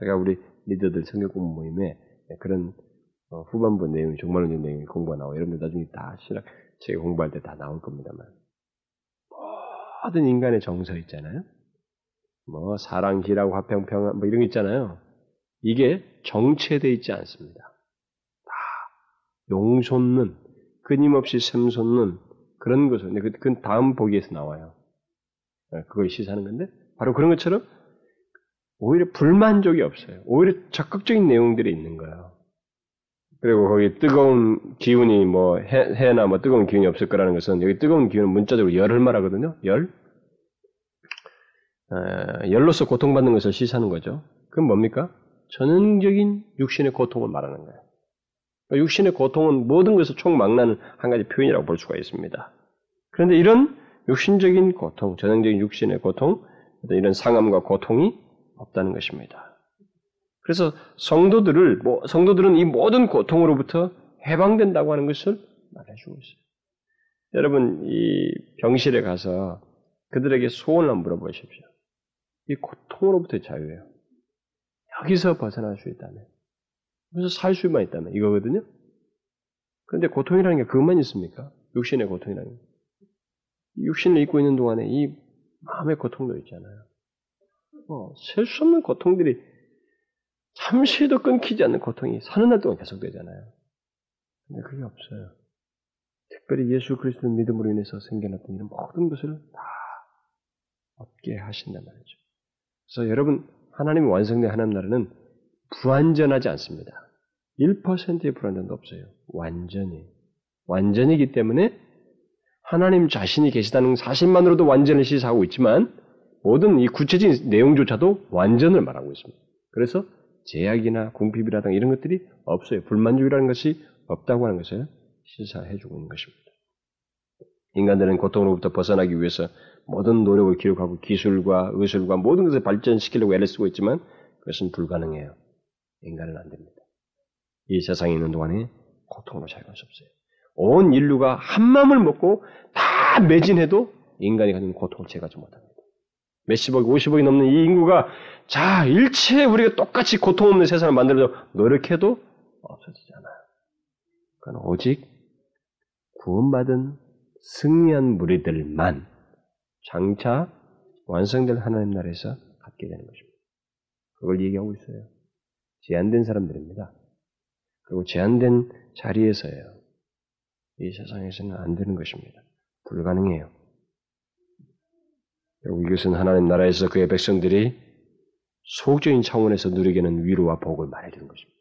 제가 우리 리더들 성경 공부 모임에 그런 어, 후반부 내용이 정말로 내용이 공부가 나와. 여러분들 나중에 다 신학 제가 공부할 때 다 나올 겁니다만 모든 인간의 정서 있잖아요. 뭐 사랑, 희라고 화평, 평안 뭐 이런 거 있잖아요. 이게 정체되어 있지 않습니다. 다 용솟는 끊임없이 샘솟는 그런 것을 그, 그 다음 보기에서 나와요. 네, 그걸 시사하는 건데 바로 그런 것처럼 오히려 불만족이 없어요. 오히려 적극적인 내용들이 있는 거예요. 그리고 거기 뜨거운 기운이 뭐 해, 해나 뭐 뜨거운 기운이 없을 거라는 것은 여기 뜨거운 기운은 문자적으로 열을 말하거든요. 열. 에, 열로서 고통받는 것을 시사하는 거죠. 그건 뭡니까? 전형적인 육신의 고통을 말하는 거예요. 육신의 고통은 모든 것을 총망라는 한 가지 표현이라고 볼 수가 있습니다. 그런데 이런 육신적인 고통, 전형적인 육신의 고통, 이런 상함과 고통이 없다는 것입니다. 그래서 성도들을 뭐, 성도들은 이 모든 고통으로부터 해방된다고 하는 것을 말해주고 있어요. 여러분 이 병실에 가서 그들에게 소원을 물어보십시오. 이 고통으로부터의 자유예요. 여기서 벗어날 수 있다면, 여기서 살 수만 있다면 이거거든요. 그런데 고통이라는 게 그것만 있습니까? 육신의 고통이라는 게. 육신을 입고 있는 동안에 이 마음의 고통도 있잖아요. 어, 셀 수 없는 고통들이 잠시도 끊기지 않는 고통이 사는 날 동안 계속되잖아요. 근데 그게 없어요. 특별히 예수 그리스도 믿음으로 인해서 생겨났던 이런 모든 것을 다 얻게 하신단 말이죠. 그래서 여러분, 하나님이 완성된 하나님 나라는 불완전하지 않습니다. 1%의 불완전도 없어요. 완전히. 완전이기 때문에 하나님 자신이 계시다는 사실만으로도 완전을 시사하고 있지만 모든 이 구체적인 내용조차도 완전을 말하고 있습니다. 그래서 제약이나 궁핍이라든가 이런 것들이 없어요. 불만족이라는 것이 없다고 하는 것을 시사해 주고 있는 것입니다. 인간들은 고통으로부터 벗어나기 위해서 모든 노력을 기록하고 기술과 의술과 모든 것을 발전시키려고 애를 쓰고 있지만 그것은 불가능해요. 인간은 안 됩니다. 이 세상에 있는 동안에 고통으로 자유할 수 없어요. 온 인류가 한 마음을 먹고 다 매진해도 인간이 가진 고통을 제거하지 못합니다. 몇십억, 오십억이 넘는 이 인구가 자, 일체 우리가 똑같이 고통 없는 세상을 만들려고 노력해도 없어지지 않아요. 그건 오직 구원받은 승리한 무리들만 장차 완성될 하나님 나라에서 갖게 되는 것입니다. 그걸 얘기하고 있어요. 제한된 사람들입니다. 그리고 제한된 자리에서예요. 이 세상에서는 안 되는 것입니다. 불가능해요. 결국 이것은 하나님 나라에서 그의 백성들이 소극적인 차원에서 누리게는 위로와 복을 말해주는 것입니다.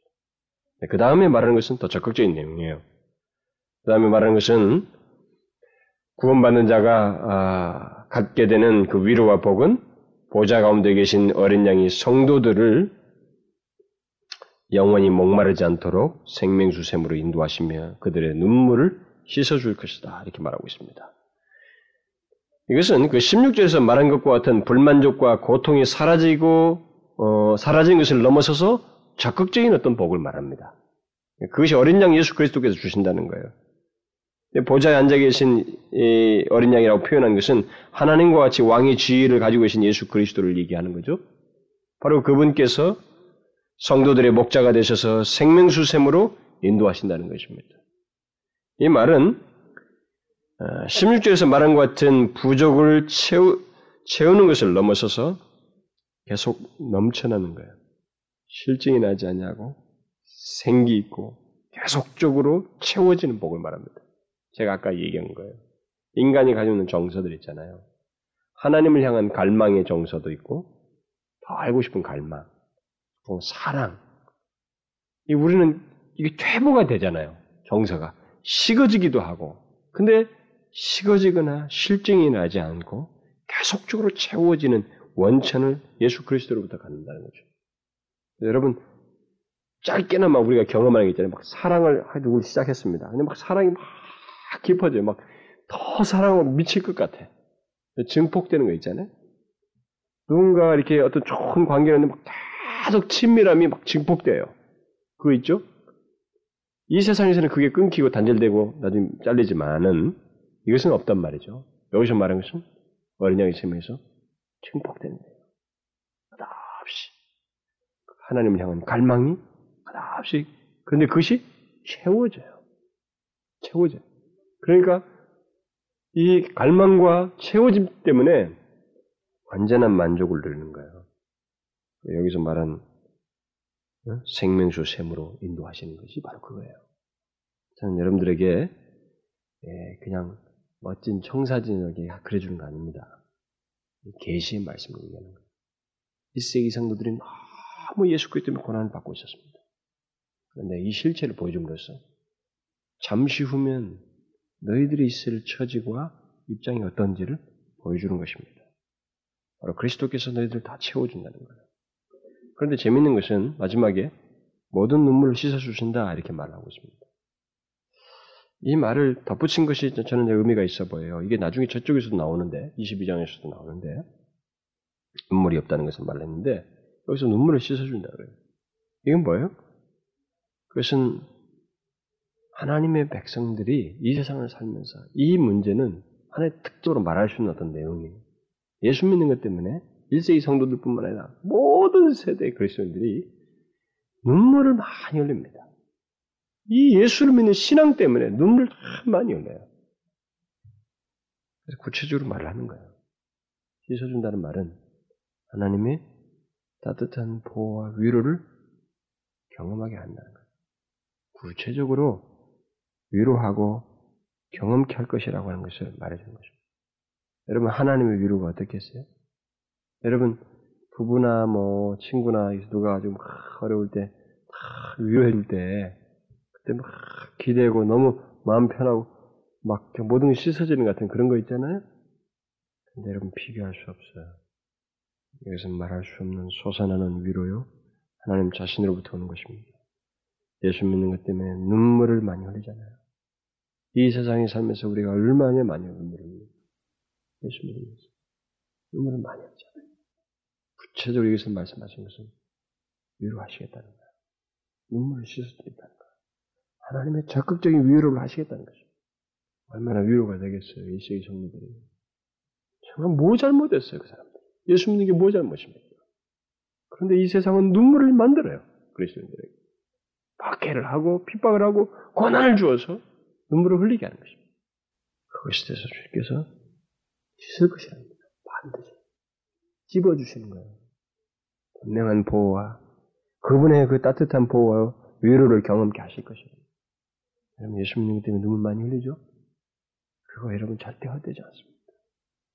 네, 그 다음에 말하는 것은 더 적극적인 내용이에요. 그 다음에 말하는 것은 구원받는 자가 아, 갖게 되는 그 위로와 복은 보좌 가운데 계신 어린 양이 성도들을 영원히 목마르지 않도록 생명수샘으로 인도하시며 그들의 눈물을 씻어줄 것이다. 이렇게 말하고 있습니다. 이것은 그 16절에서 말한 것과 같은 불만족과 고통이 사라지고 어, 사라진 것을 넘어서서 적극적인 어떤 복을 말합니다. 그것이 어린 양 예수 그리스도께서 주신다는 거예요. 보좌에 앉아 계신 어린 양이라고 표현한 것은 하나님과 같이 왕의 지위를 가지고 계신 예수 그리스도를 얘기하는 거죠. 바로 그분께서 성도들의 목자가 되셔서 생명수샘으로 인도하신다는 것입니다. 이 말은 16절에서 어, 말한 것 같은 부족을 채우, 채우는 것을 넘어서서 계속 넘쳐나는 거예요. 실증이 나지 않냐고 생기 있고 계속적으로 채워지는 복을 말합니다. 제가 아까 얘기한 거예요. 인간이 가지고 있는 정서들 있잖아요. 하나님을 향한 갈망의 정서도 있고 더 알고 싶은 갈망, 사랑. 이 우리는 이게 퇴보가 되잖아요. 정서가. 식어지기도 하고. 근데 식어지거나 실증이 나지 않고 계속적으로 채워지는 원천을 예수 그리스도로부터 갖는다는 거죠. 여러분, 짧게나마 우리가 경험하는 게 있잖아요. 막 사랑을 누구 시작했습니다. 근데 막 사랑이 막 깊어져요. 막 더 사랑으로 미칠 것 같아. 증폭되는 거 있잖아요. 누군가 이렇게 어떤 좋은 관계를 막 계속 친밀함이 막 증폭돼요. 그거 있죠? 이 세상에서는 그게 끊기고 단절되고 나중에 잘리지만은 이것은 없단 말이죠. 여기서 말하는 것은 어린 양의 셈에서 증폭되는 거예요. 끝없이. 하나님을 향한 갈망이 끝없이. 그런데 그것이 채워져요. 채워져요. 그러니까 이 갈망과 채워짐 때문에 완전한 만족을 누리는 거예요. 여기서 말한 어? 생명수 샘으로 인도하시는 것이 바로 그거예요. 저는 여러분들에게 예, 그냥 멋진 청사진에게 그려주는 거 아닙니다. 계시의 말씀을 얘기하는 거예요. 1세기 성도들이 너무 예수 그리스도 때문에 고난을 받고 있었습니다. 그런데 이 실체를 보여줌으로써 잠시 후면 너희들이 있을 처지와 입장이 어떤지를 보여주는 것입니다. 바로 그리스도께서 너희들을 다 채워준다는 거예요. 그런데 재밌는 것은 마지막에 모든 눈물을 씻어주신다 이렇게 말하고 있습니다. 이 말을 덧붙인 것이 저는 의미가 있어 보여요. 이게 나중에 저쪽에서도 나오는데 22장에서도 나오는데 눈물이 없다는 것을 말했는데 여기서 눈물을 씻어준다 그래요. 이건 뭐예요? 그것은 하나님의 백성들이 이 세상을 살면서 이 문제는 하나의 특도로 말할 수 있는 어떤 내용이에요. 예수 믿는 것 때문에 1세기 성도들뿐만 아니라 모든 세대의 그리스도인들이 눈물을 많이 흘립니다. 이 예수를 믿는 신앙 때문에 눈물을 참 많이 흘려요. 그래서 구체적으로 말을 하는 거예요. 씻어준다는 말은 하나님의 따뜻한 보호와 위로를 경험하게 한다는 거예요. 구체적으로 위로하고 경험케 할 것이라고 하는 것을 말해주는 것입니다. 여러분, 하나님의 위로가 어떻겠어요? 여러분, 부부나 뭐, 친구나, 누가 좀 어려울 때, 위로해줄 때, 그때 막 기대고 너무 마음 편하고, 막 모든 게 씻어지는 같은 그런 거 있잖아요? 근데 여러분, 비교할 수 없어요. 이것은 말할 수 없는 솟아나는 위로요. 하나님 자신으로부터 오는 것입니다. 예수 믿는 것 때문에 눈물을 많이 흘리잖아요. 이 세상에 살면서 우리가 얼마나 많이 눈물을 흘립니까? 예수 믿으면서. 눈물을 많이 흘리잖아요. 구체적으로 여기서 말씀하신 것은 위로하시겠다는 거예요. 눈물을 씻어주겠다는 거예요. 하나님의 적극적인 위로를 하시겠다는 것입니다. 얼마나 위로가 되겠어요, 이 세계 성도들이. 정말 뭐 잘못했어요, 그 사람들. 예수 믿는 게 뭐 잘못입니까? 그런데 이 세상은 눈물을 만들어요, 그리스도인들에게. 박해를 하고, 핍박을 하고, 고난을 주어서 눈물을 흘리게 하는 것입니다. 그것에 대해서 주께서 씻을 것이랍니다. 반드시. 찝어주시는 거예요. 분명한 보호와 그분의 그 따뜻한 보호와 위로를 경험케 하실 것입니다. 여러분 예수 것 때문에 눈물 많이 흘리죠? 그거 여러분 절대 헛되지 않습니다.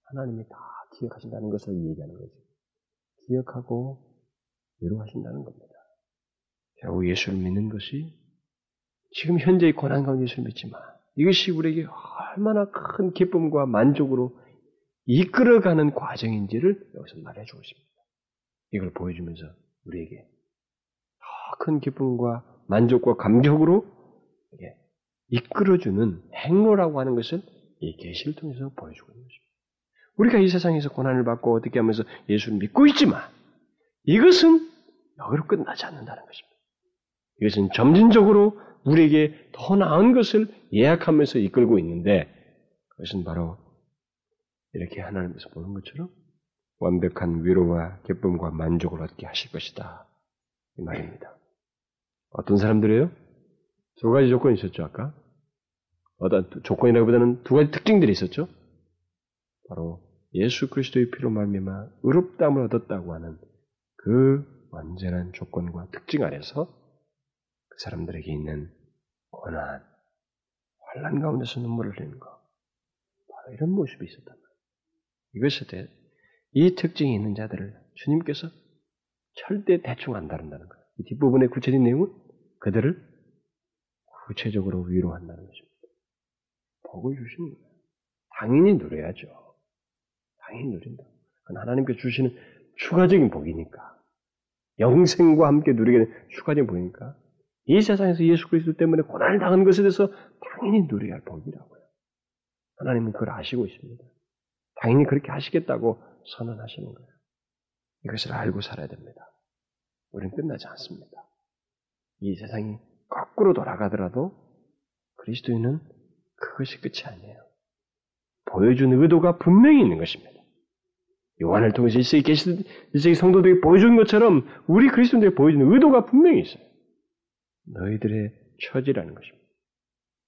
하나님이 다 기억하신다는 것을 얘기하는 거죠. 기억하고 위로하신다는 겁니다. 결국 예수를 믿는 것이 지금 현재의 고난 가운데 예수를 믿지만 이것이 우리에게 얼마나 큰 기쁨과 만족으로 이끌어가는 과정인지를 여기서 말해주고 있습니다. 이걸 보여주면서 우리에게 더큰 기쁨과 만족과 감격으로 이끌어주는 행로라고 하는 것을 이 계시를 통해서 보여주고 있는 것입니다. 우리가 이 세상에서 고난을 받고 어떻게 하면서 예수를 믿고 있지만 이것은 여기로 끝나지 않는다는 것입니다. 이것은 점진적으로 우리에게 더 나은 것을 예약하면서 이끌고 있는데 그것은 바로 이렇게 하나님께서 보는 것처럼 완벽한 위로와 기쁨과 만족을 얻게 하실 것이다. 이 말입니다. 어떤 사람들이에요? 두 가지 조건이 있었죠, 아까. 어떤 조건이라기보다는 두 가지 특징들이 있었죠. 바로 예수 그리스도의 피로 말미암아 의롭다함을 얻었다고 하는 그 완전한 조건과 특징 안에서 그 사람들에게 있는 고난, 환란 가운데서 눈물을 흘리는 것, 바로 이런 모습이 있었단 말이에요. 이것에 대해 이 특징이 있는 자들을 주님께서 절대 대충 안 다룬다는 거예요. 이 뒷부분의 구체적인 내용은 그들을 구체적으로 위로한다는 것입니다. 복을 주시는 거예요. 당연히 누려야죠. 당연히 누린다. 그건 하나님께 주시는 추가적인 복이니까. 영생과 함께 누리게 된 추가적인 복이니까. 이 세상에서 예수 그리스도 때문에 고난을 당한 것에 대해서 당연히 누려야 할 복이라고요. 하나님은 그걸 아시고 있습니다. 당연히 그렇게 하시겠다고 선언하시는 거예요. 이것을 알고 살아야 됩니다. 우리는 끝나지 않습니다. 이 세상이 거꾸로 돌아가더라도 그리스도인은 그것이 끝이 아니에요. 보여준 의도가 분명히 있는 것입니다. 요한을 통해서 일세기 계시, 일세기 성도들이 보여준 것처럼 우리 그리스도인들이 보여준 의도가 분명히 있어요. 너희들의 처지라는 것입니다.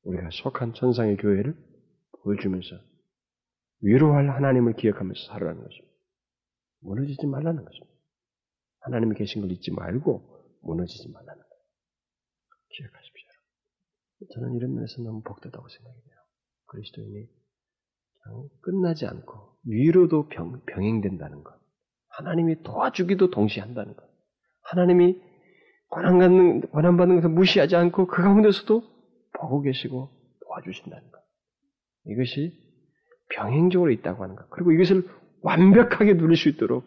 우리가 속한 천상의 교회를 보여주면서 위로할 하나님을 기억하면서 살아가는 것입니다. 무너지지 말라는 것입니다. 하나님이 계신 걸 잊지 말고 무너지지 말라는 거예요. 기억하십시오. 저는 이런 면에서 너무 복되다고 생각이 돼요. 그리스도인이 끝나지 않고 위로도 병, 병행된다는 것. 하나님이 도와주기도 동시에 한다는 것. 하나님이 고난받는, 고난받는 것을 무시하지 않고 그 가운데서도 보고 계시고 도와주신다는 것. 이것이 병행적으로 있다고 하는 것. 그리고 이것을 완벽하게 누릴 수 있도록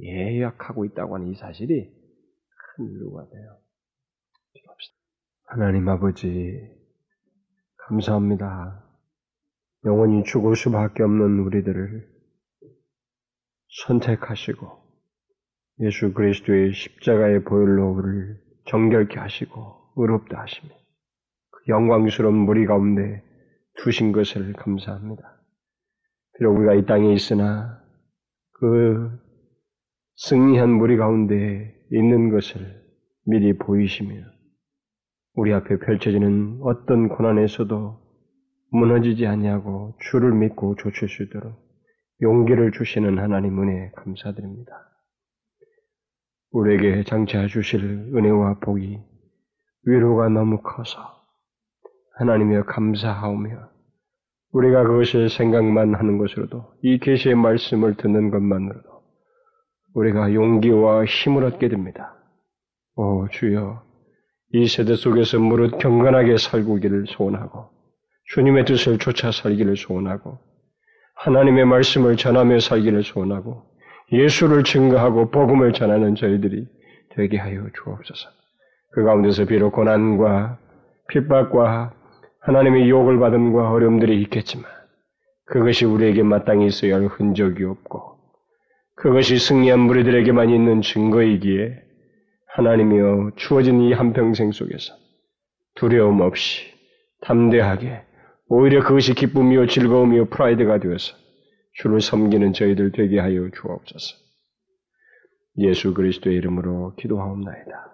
예약하고 있다고 하는 이 사실이 큰 위로가 돼요. 기도합시다. 하나님 아버지, 감사합니다. 영원히 죽을 수밖에 없는 우리들을 선택하시고 예수 그리스도의 십자가의 보혈로 우리를 정결케 하시고 의롭다 하시며 그 영광스러운 무리 가운데 두신 것을 감사합니다. 비록 우리가 이 땅에 있으나 그 승리한 무리 가운데 있는 것을 미리 보이시며 우리 앞에 펼쳐지는 어떤 고난에서도 무너지지 아니하고 주를 믿고 조칠 수 있도록 용기를 주시는 하나님 은혜에 감사드립니다. 우리에게 장치해 주실 은혜와 복이 위로가 너무 커서 하나님여 감사하오며 우리가 그것을 생각만 하는 것으로도 이 계시의 말씀을 듣는 것만으로도 우리가 용기와 힘을 얻게 됩니다. 오 주여 이 세대 속에서 무릇 경건하게 살고기를 소원하고 주님의 뜻을 쫓아 살기를 소원하고 하나님의 말씀을 전하며 살기를 소원하고 예수를 증거하고 복음을 전하는 저희들이 되게 하여 주옵소서. 그 가운데서 비록 고난과 핍박과 하나님의 욕을 받음과 어려움들이 있겠지만 그것이 우리에게 마땅히 있어야 할 흔적이 없고 그것이 승리한 무리들에게만 있는 증거이기에 하나님이여 주어진 이 한평생 속에서 두려움 없이 담대하게 오히려 그것이 기쁨이요 즐거움이요 프라이드가 되어서 주를 섬기는 저희들 되게 하여 주옵소서. 예수 그리스도의 이름으로 기도하옵나이다.